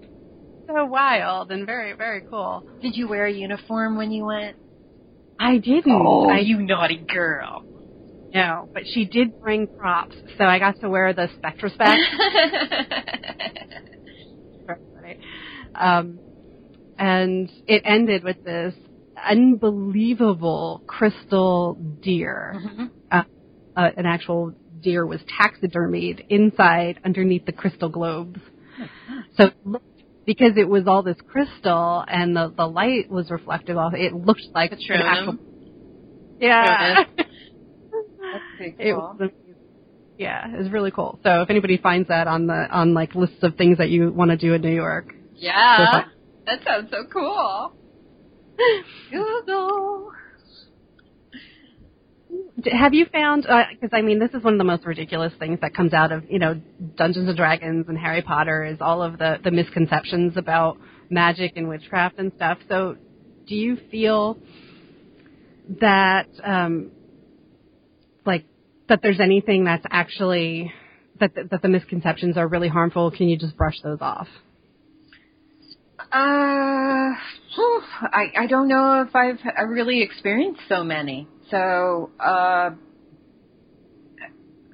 [SPEAKER 2] So wild and very, very cool.
[SPEAKER 3] Did you wear a uniform when you went?
[SPEAKER 2] I didn't.
[SPEAKER 3] Oh,
[SPEAKER 2] I
[SPEAKER 3] you naughty girl.
[SPEAKER 2] Know, but she did bring props, so I got to wear the Spectrespecs. Right. Um, and it ended with this unbelievable crystal deer.
[SPEAKER 3] Mhm.
[SPEAKER 2] Uh, an actual deer was taxidermied inside underneath the crystal globes. So it looked- because it was all this crystal and the, the light was reflective off, it looked like an
[SPEAKER 3] Patronum.
[SPEAKER 2] actual. Yeah.
[SPEAKER 3] That's
[SPEAKER 2] It
[SPEAKER 3] cool.
[SPEAKER 2] was. Yeah, it was really cool. So if anybody finds that on the on like lists of things that you want to do in New York,
[SPEAKER 3] Yeah, that sounds so cool. Google.
[SPEAKER 2] Have you found? Because I mean, this is one of the most ridiculous things that comes out of you know Dungeons and Dragons and Harry Potter is all of the the misconceptions about magic and witchcraft and stuff. So, do you feel that um, that there's anything that's actually that the, that the misconceptions are really harmful? Can you just brush those off?
[SPEAKER 3] Uh, whew, I I don't know if I've I really experienced so many. So uh,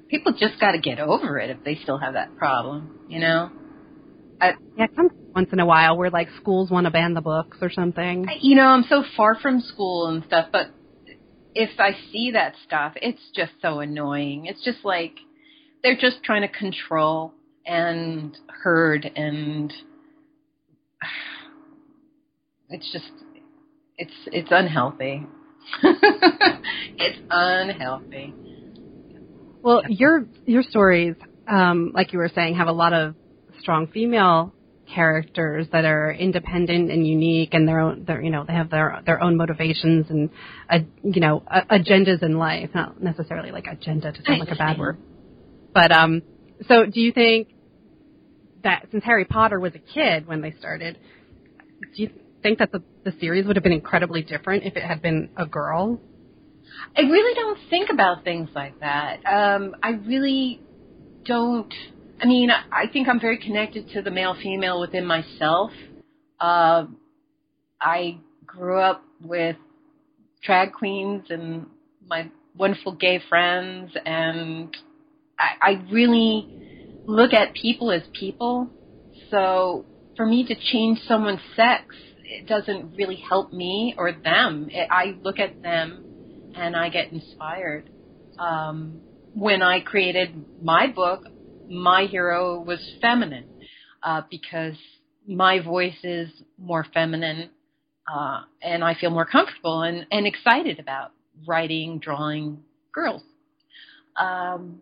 [SPEAKER 3] people just got to get over it if they still have that problem. You know.
[SPEAKER 2] Yeah, it comes once in a while where like schools want to ban the books or something.
[SPEAKER 3] I- You know, I'm so far from school and stuff, but if I see that stuff, it's just so annoying. It's just like they're just trying to control and herd and it's just it's it's unhealthy. it's unhealthy.
[SPEAKER 2] Well, your your stories, um, like you were saying, have a lot of strong female characters that are independent and unique, and their own, their, you know, they have their their own motivations and, uh, you know, uh, agendas in life. Not necessarily like agenda to sound like a bad word, but um. So, do you think that since Harry Potter was a kid when they started, do you think that the the series would have been incredibly different if it had been a girl?
[SPEAKER 3] I really don't think about things like that. Um, I really don't. I mean, I think I'm very connected to the male female within myself. Uh, I grew up with drag queens and my wonderful gay friends, and I, I really look at people as people. So for me to change someone's sex, it doesn't really help me or them. It, I look at them and I get inspired. Um, when I created my book, my hero was feminine uh, because my voice is more feminine, uh, and I feel more comfortable and, and excited about writing, drawing girls. Um,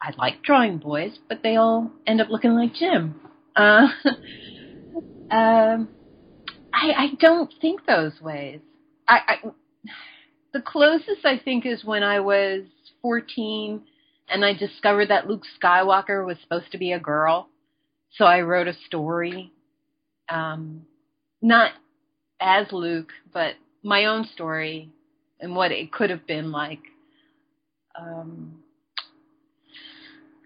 [SPEAKER 3] I like drawing boys, but they all end up looking like Jim. Uh, um, I, I don't think those ways. I, I the closest I think is when I was 14 and I discovered that Luke Skywalker was supposed to be a girl. So I wrote a story, um, not as Luke, but my own story and what it could have been like. Um,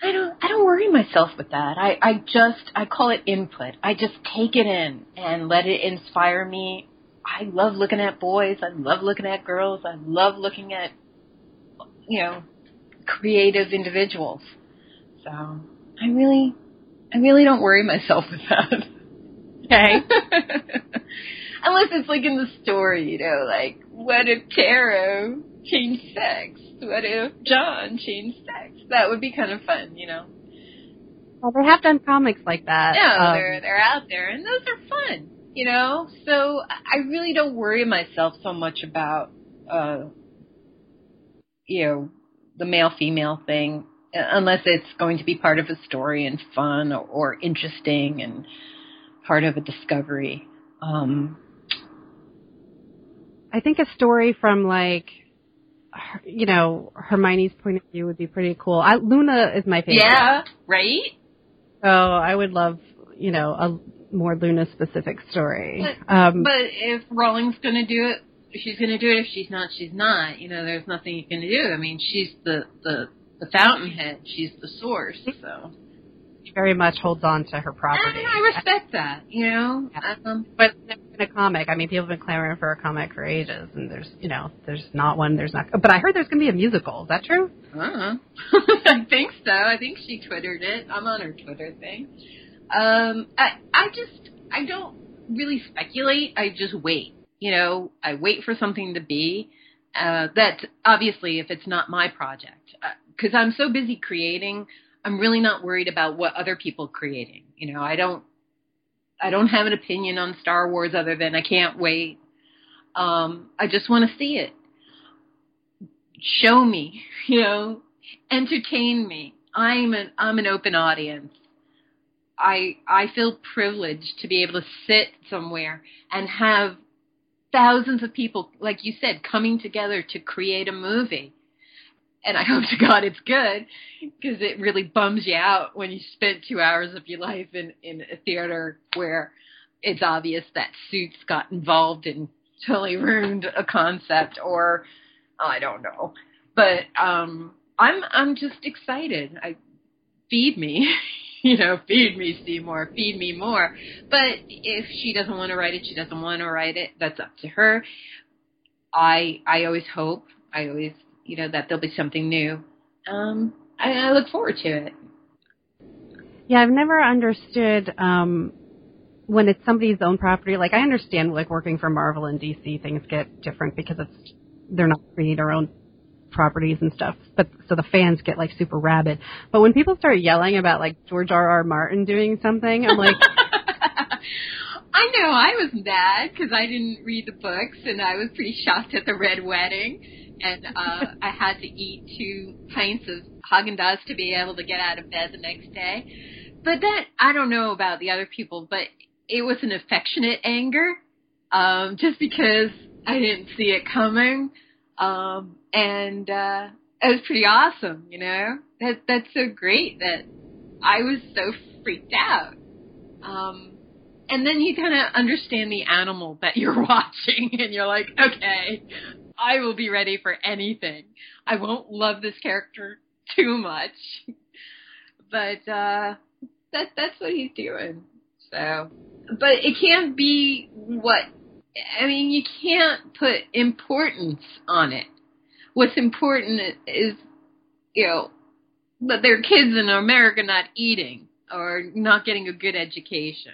[SPEAKER 3] I don't I don't worry myself with that. I, I just I call it input. I just take it in and let it inspire me. I love looking at boys. I love looking at girls. I love looking at you know creative individuals. So I really I really don't worry myself with that.
[SPEAKER 2] Okay.
[SPEAKER 3] Unless it's like in the story, you know, like what if Tarot changed sex? What if John changed sex? That would be kind of fun, you know.
[SPEAKER 2] Well, they have done comics like that.
[SPEAKER 3] Yeah,
[SPEAKER 2] Um,
[SPEAKER 3] they're they're out there, and those are fun, you know. So I really don't worry myself so much about, uh, you know, the male female thing, uh, unless it's going to be part of a story and fun or, or interesting and part of a discovery. Um,
[SPEAKER 2] I think a story from like, her- you know, Hermione's point of view would be pretty cool. I, Luna is my favorite.
[SPEAKER 3] Yeah, right?
[SPEAKER 2] So I would love, you know, a more Luna specific story.
[SPEAKER 3] But-
[SPEAKER 2] um,
[SPEAKER 3] But if Rowling's going to do it, she's going to do it. If she's not, she's not. You know, there's nothing you can do. I mean, she's the the the fountainhead. She's the source. So
[SPEAKER 2] she very much holds on to her property.
[SPEAKER 3] and I respect that. You know,
[SPEAKER 2] Yeah.
[SPEAKER 3] um,
[SPEAKER 2] But it's never been a comic. I mean, people have been clamoring for a comic for ages, and there's, you know, there's not one. There's not. But I heard there's going to be a musical. Is that true?
[SPEAKER 3] I don't know. I think so. I think she twittered it. I'm on her Twitter thing. Um, I I just I don't really speculate. I just wait. You know, I wait for something to be. Uh, that obviously, if it's not my project, because I'm so busy creating, I'm really not worried about what other people creating. You know, I don't I don't have an opinion on Star Wars other than I can't wait. Um, I just want to see it show me, you know, entertain me. I'm an I'm an open audience. I I feel privileged to be able to sit somewhere and have thousands of people, like you said, coming together to create a movie. And I hope to God it's good because it really bums you out when you spend two hours of your life in in a theater where it's obvious that Suits got involved and totally ruined a concept or I don't know. But um I'm I'm just excited. I feed me. you know, feed me Seymour, feed me more. But if she doesn't want to write it, she doesn't want to write it. That's up to her. I I always hope, I always, you know, that there'll be something new. Um I, I look forward to it.
[SPEAKER 2] Yeah, I've never understood um when it's somebody's own property. Like I understand like working for Marvel and DC things get different because it's they're not creating their own properties and stuff. But so the fans get like super rabid. But when people start yelling about like George R. R. Martin doing something, I'm like
[SPEAKER 3] I know I was mad because I didn't read the books and I was pretty shocked at the red wedding and uh I had to eat two pints of Haagen Dazs to be able to get out of bed the next day. But that I don't know about the other people, but it was an affectionate anger, um, just because I didn't see it coming, um, and uh, it was pretty awesome. You know, that that's so great that I was so freaked out. Um, and then you kind of understand the animal that you're watching, and you're like, okay, I will be ready for anything. I won't love this character too much, but uh, that that's what he's doing. So, but it can't be what I mean. You can't put importance on it. What's important is, you know, that there are kids in America not eating or not getting a good education.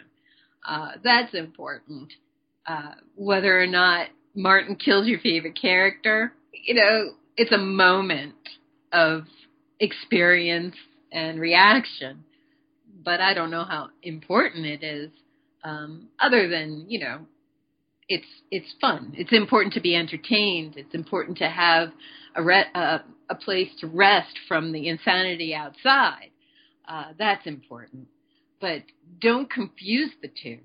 [SPEAKER 3] Uh, that's important. Uh, whether or not Martin kills your favorite character, you know, it's a moment of experience and reaction. But I don't know how important it is, um, other than you know, it's it's fun. It's important to be entertained. It's important to have a re- uh, a place to rest from the insanity outside. Uh, that's important. But don't confuse the two.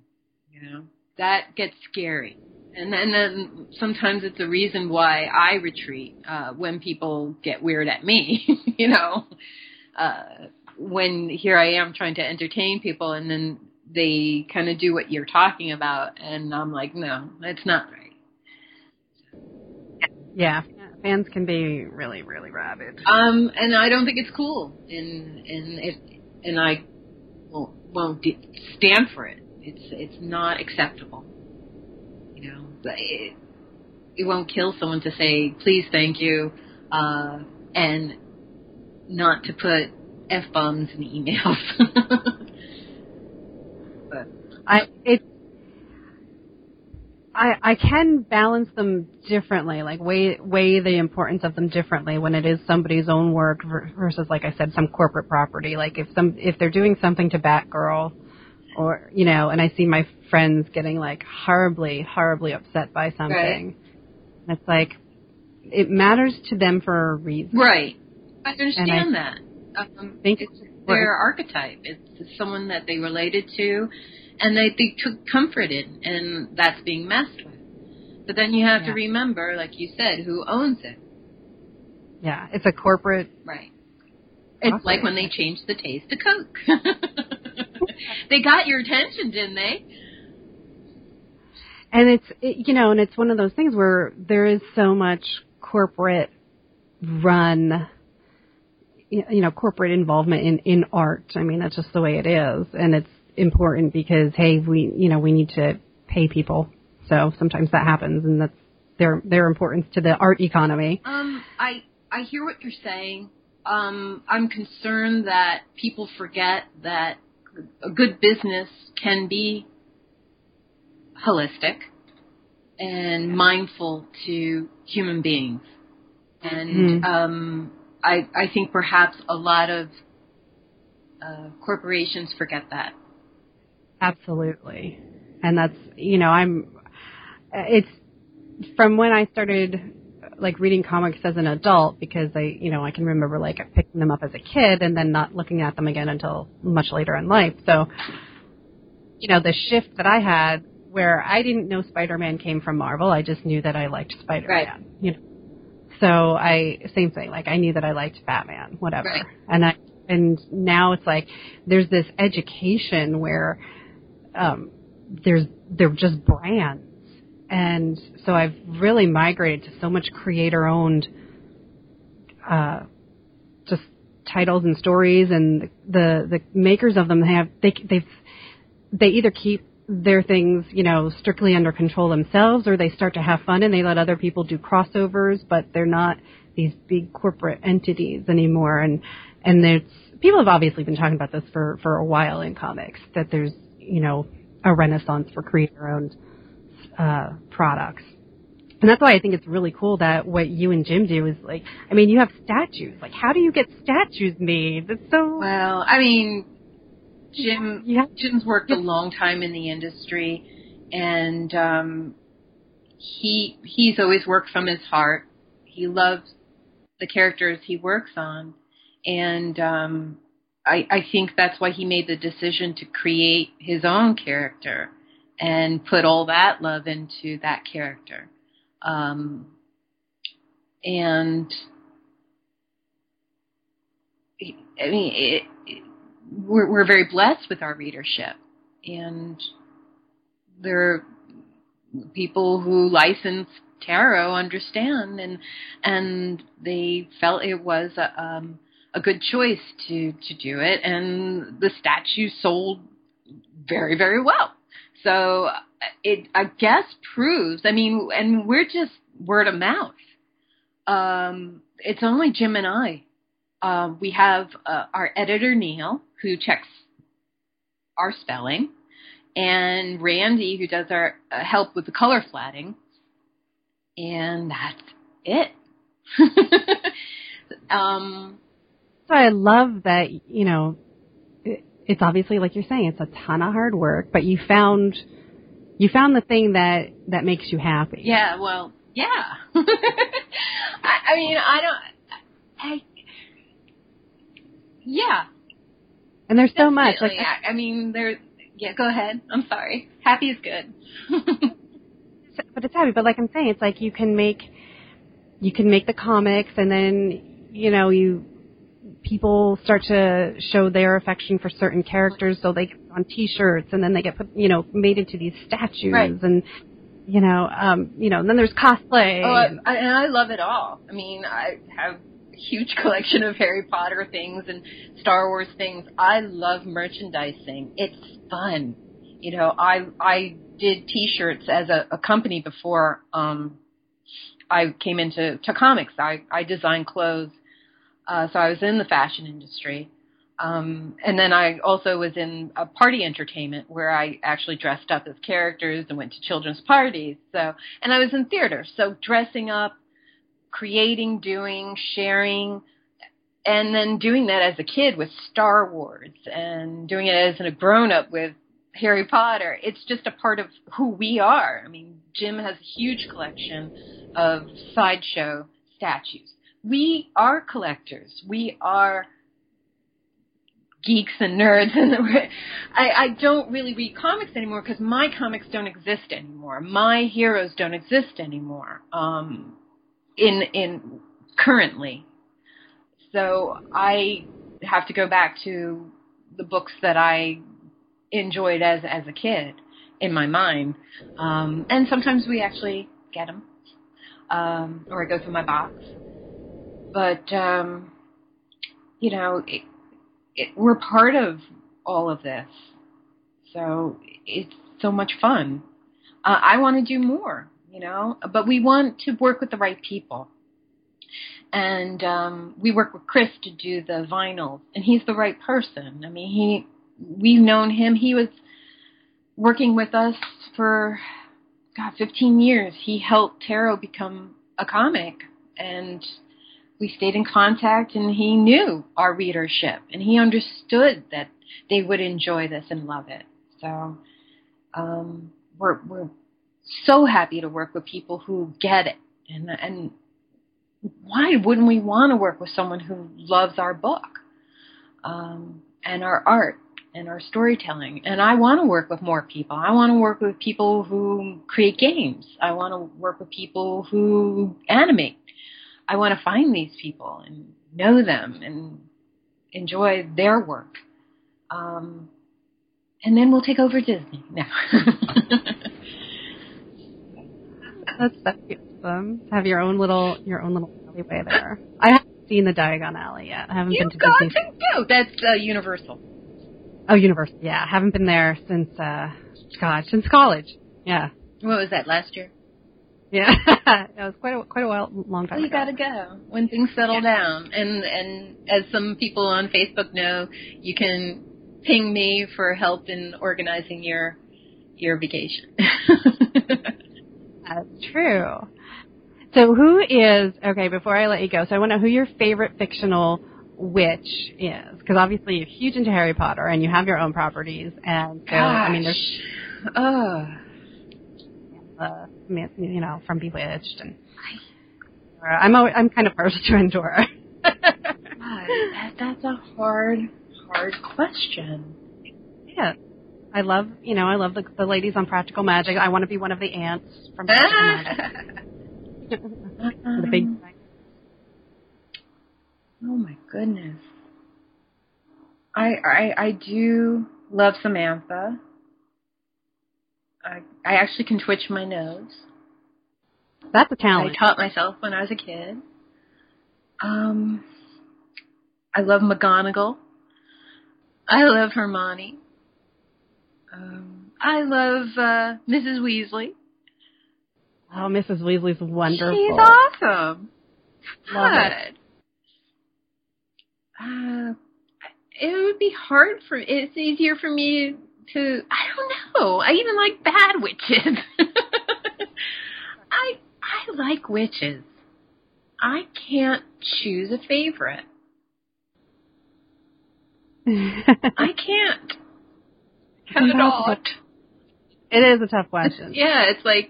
[SPEAKER 3] You know that gets scary. And then, then sometimes it's a reason why I retreat uh, when people get weird at me. you know, uh, when here I am trying to entertain people, and then they kind of do what you're talking about, and I'm like, no, that's not right.
[SPEAKER 2] yeah, fans can be really really rabid.
[SPEAKER 3] Um, and I don't think it's cool, and and it, and I won't won't stand for it. It's it's not acceptable. You know, but it, it won't kill someone to say please, thank you, uh, and not to put f bombs in emails.
[SPEAKER 2] I it I I can balance them differently, like weigh weigh the importance of them differently when it is somebody's own work versus, like I said, some corporate property. Like if some if they're doing something to Batgirl, or you know, and I see my friends getting like horribly horribly upset by something, and it's like it matters to them for a reason.
[SPEAKER 3] right, I understand
[SPEAKER 2] And
[SPEAKER 3] that. Um,
[SPEAKER 2] think
[SPEAKER 3] it's their archetype. It's someone that they related to, and they they took comfort in, and that's being messed with. But then you have
[SPEAKER 2] Yeah.
[SPEAKER 3] to remember, like you said, who owns it.
[SPEAKER 2] Yeah, it's a corporate.
[SPEAKER 3] Right. It's like when they changed the taste of Coke. they got your attention, didn't they?
[SPEAKER 2] And it's it, you know, and it's one of those things where there is so much corporate run you know corporate involvement in in art. I mean, that's just the way it is, and it's important because hey, we you know we need to pay people, so sometimes that happens, and that's their their importance to the art economy.
[SPEAKER 3] Um, I I hear what you're saying. Um, I'm concerned that people forget that a good business can be holistic and mindful to human beings. And
[SPEAKER 2] Mhm.
[SPEAKER 3] um, I I think perhaps a lot of uh, corporations forget that.
[SPEAKER 2] Absolutely. And that's, you know, I'm, it's from when I started like reading comics as an adult because I, you know, I can remember like picking them up as a kid and then not looking at them again until much later in life. So, you know, the shift that I had where I didn't know Spider-Man came from Marvel, I just knew that I liked Spider-Man.
[SPEAKER 3] Right.
[SPEAKER 2] You know, so I same thing. Like I knew that I liked Batman, whatever.
[SPEAKER 3] Right.
[SPEAKER 2] And I and now it's like there's this education where there's they're just brands. And so I've really migrated to so much creator owned uh just titles and stories and the the makers of them have they they've they either keep their things, you know, strictly under control themselves or they start to have fun and they let other people do crossovers, but they're not these big corporate entities anymore and and there's people have obviously been talking about this for for a while in comics that there's, you know, a renaissance for creator owned uh products. And that's why I think it's really cool that what you and Jim do is like I mean, you have statues. Like how do you get statues made? That's so
[SPEAKER 3] Well, I mean, Jim
[SPEAKER 2] Yeah.
[SPEAKER 3] Jim's worked a long time in the industry, and um, he he's always worked from his heart. He loves the characters he works on, and um, I I think that's why he made the decision to create his own character and put all that love into that character. Um, and I mean, it, it, we're, we're very blessed with our readership, and there are people who license tarot understand, and and they felt it was a, um, a good choice to to do it, and the statue sold very very well. So it I guess proves. I mean, and we're just word of mouth. Um, it's only Jim and I um, we have uh, our editor Neil who checks our spelling, and Randy who does our uh, help with the color flatting, and that's it. um,
[SPEAKER 2] So I love that, you know, it, it's obviously like you're saying, it's a ton of hard work, but you found, you found the thing that, that makes you happy.
[SPEAKER 3] yeah, well, yeah. I, I mean, I don't. I, yeah,
[SPEAKER 2] And there's so much. Like.
[SPEAKER 3] I, I mean, there. Yeah, go ahead. I'm sorry. Happy is good.
[SPEAKER 2] but it's happy. But like I'm saying, it's like you can make, you can make the comics and then, you know, you, people start to show their affection for certain characters so they get on t-shirts and then they get put, you know, made into these statues
[SPEAKER 3] Right.
[SPEAKER 2] and, you know, um, you know, and then there's cosplay.
[SPEAKER 3] Oh,
[SPEAKER 2] and-
[SPEAKER 3] I, and I love it all. I mean, I have a huge collection of Harry Potter things and Star Wars things. I love merchandising. It's fun. You know, I I did T-shirts as a, a company before um, I came into to comics. I I designed clothes, uh, so I was in the fashion industry. Um, and then I also was in a party entertainment where I actually dressed up as characters and went to children's parties. So, and I was in theater, so dressing up, creating, doing, sharing, and then doing that as a kid with Star Wars and doing it as a grown up with Harry Potter. It's just a part of who we are. I mean, Jim has a huge collection of sideshow statues. We are collectors. We are geeks and nerds, and I, I don't really read comics anymore because my comics don't exist anymore. My heroes don't exist anymore. Um, in in currently, so I have to go back to the books that I enjoyed as as a kid in my mind, um, and sometimes we actually get them, um, or I go through my box. But um, you know, it, it, we're part of all of this, so it's so much fun. Uh, I want to do more, you know, but we want to work with the right people. And um, we work with Chris to do the vinyls, and he's the right person. I mean, he we've known him. He was working with us for God, 15 years. He helped Tarot become a comic, and we stayed in contact. And he knew our readership, and he understood that they would enjoy this and love it. So um, we're we're so happy to work with people who get it, and and why wouldn't we want to work with someone who loves our book um, and our art and our storytelling. And I want to work with more people. I want to work with people who create games. I want to work with people who animate. I want to find these people and know them and enjoy their work. Um, and then we'll take over Disney. No.
[SPEAKER 2] that's awesome. Have your own little your own little alleyway there. I haven't seen the Diagon Alley yet. I haven't
[SPEAKER 3] You've
[SPEAKER 2] been to
[SPEAKER 3] got
[SPEAKER 2] Disney.
[SPEAKER 3] to go. That's uh, Universal.
[SPEAKER 2] Oh, Universal. Yeah, I haven't been there since uh gosh, since college. Yeah.
[SPEAKER 3] What was that last year?
[SPEAKER 2] Yeah. it was quite a quite a while long time
[SPEAKER 3] Well, you
[SPEAKER 2] ago.
[SPEAKER 3] got to go when things settle down. And and as some people on Facebook know, you can ping me for help in organizing your your vacation.
[SPEAKER 2] That's true. So who is okay? Before I let you go, so I want to know who your favorite fictional witch is, because obviously you're huge into Harry Potter and you have your own properties, and so I mean there's
[SPEAKER 3] oh,
[SPEAKER 2] uh, you know from Bewitched and I'm always, I'm kind of partial to Endora.
[SPEAKER 3] that, that's a hard hard question.
[SPEAKER 2] yeah, I love you know I love the, the ladies on Practical Magic. I want to be one of the aunts from Practical Magic. the big. Uh-huh.
[SPEAKER 3] Oh my goodness. I I I do love Samantha. I I actually can twitch my nose.
[SPEAKER 2] That's a talent.
[SPEAKER 3] I taught myself when I was a kid. Um I love McGonagall. I love Hermione. Um I love uh Mrs. Weasley.
[SPEAKER 2] Oh, Mrs. Weasley's wonderful.
[SPEAKER 3] She's awesome.
[SPEAKER 2] Love it.
[SPEAKER 3] Uh, it would be hard for. It's easier for me to. I don't know. I even like bad witches. I I like witches. I can't choose a favorite. I can't. At all.
[SPEAKER 2] It is a tough question.
[SPEAKER 3] Yeah, it's like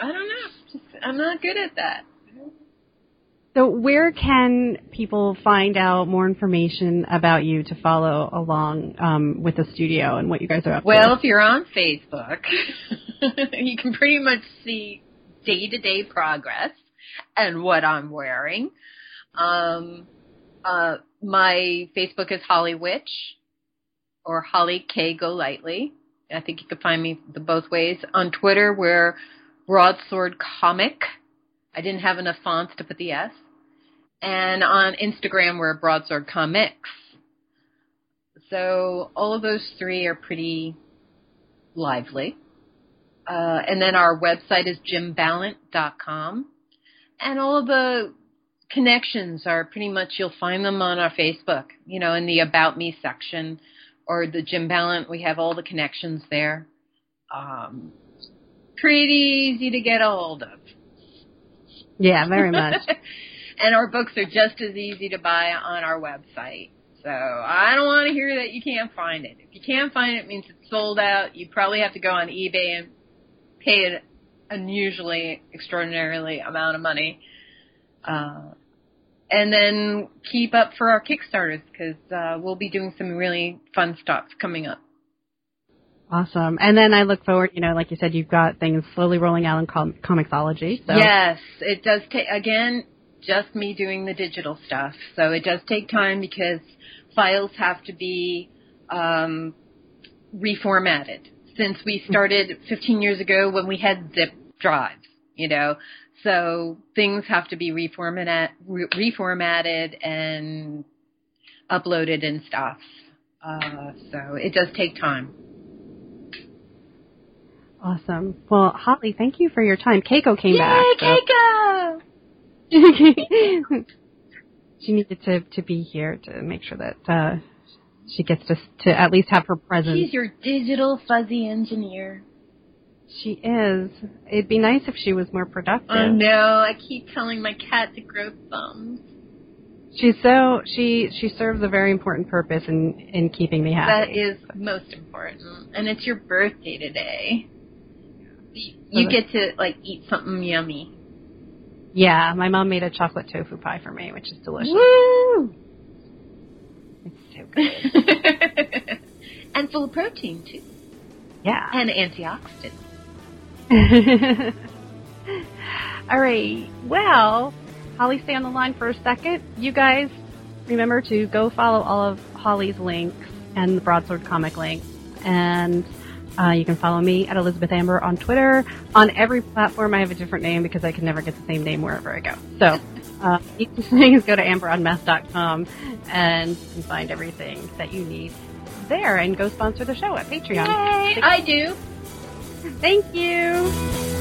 [SPEAKER 3] I don't know. Just, I'm not good at that.
[SPEAKER 2] So, where can people find out more information about you to follow along um, with the studio and what you guys are up
[SPEAKER 3] Well,
[SPEAKER 2] to?
[SPEAKER 3] Well, if you're on Facebook, you can pretty much see day to day progress and what I'm wearing. Um, uh, my Facebook is Holly Witch or Holly K Golightly. I think you can find me the both ways. On Twitter, we're Broadsword Comic. I didn't have enough fonts to put the S. And on Instagram, we're Broadsword Comics. So all of those three are pretty lively. Uh, and then our website is jimbalent.com. And all of the connections are pretty much, you'll find them on our Facebook, you know, in the About Me section or the Jim Balent. We have all the connections there. Um, pretty easy to get a hold of.
[SPEAKER 2] Yeah, very much.
[SPEAKER 3] and our books are just as easy to buy on our website. So I don't want to hear that you can't find it. If you can't find it, it means it's sold out. You probably have to go on eBay and pay an unusually extraordinarily amount of money. Uh, and then keep up for our Kickstarters because uh, we'll be doing some really fun stuff coming up.
[SPEAKER 2] Awesome. And then I look forward, you know, like you said, you've got things slowly rolling out in com- Comixology. So.
[SPEAKER 3] Yes, it does take, again, just me doing the digital stuff. So it does take time because files have to be um, reformatted. Since we started 15 years ago when we had zip drives, you know, so things have to be reformat, re- reformatted and uploaded and stuff. Uh, so it does take time.
[SPEAKER 2] Awesome. Well, Holly, thank you for your time. Keiko came
[SPEAKER 3] Yay,
[SPEAKER 2] back.
[SPEAKER 3] Yay, Keiko!
[SPEAKER 2] So. she needed to to be here to make sure that uh, she gets to to at least have her presence.
[SPEAKER 3] She's your digital fuzzy engineer.
[SPEAKER 2] She is. It'd be nice if she was more productive.
[SPEAKER 3] Oh no, I keep telling my cat to grow thumbs.
[SPEAKER 2] She's so she she serves a very important purpose in in keeping me happy.
[SPEAKER 3] That is most important, and it's your birthday today. You, get to like eat something yummy.
[SPEAKER 2] Yeah, my mom made a chocolate tofu pie for me, which is delicious.
[SPEAKER 3] Woo!
[SPEAKER 2] It's so good.
[SPEAKER 3] and full of protein too,
[SPEAKER 2] Yeah.
[SPEAKER 3] and antioxidants.
[SPEAKER 2] All right. Well, Holly, stay on the line for a second. You guys remember to go follow all of Holly's links and the Broadsword comic links. And uh, you can follow me at Elizabeth Amber on Twitter. On every platform, I have a different name because I can never get the same name wherever I go. So, uh, easiest thing is go to amberunmasked.com and you can find everything that you need there and go sponsor the show at Patreon.
[SPEAKER 3] Yay! I do.
[SPEAKER 2] Thank you.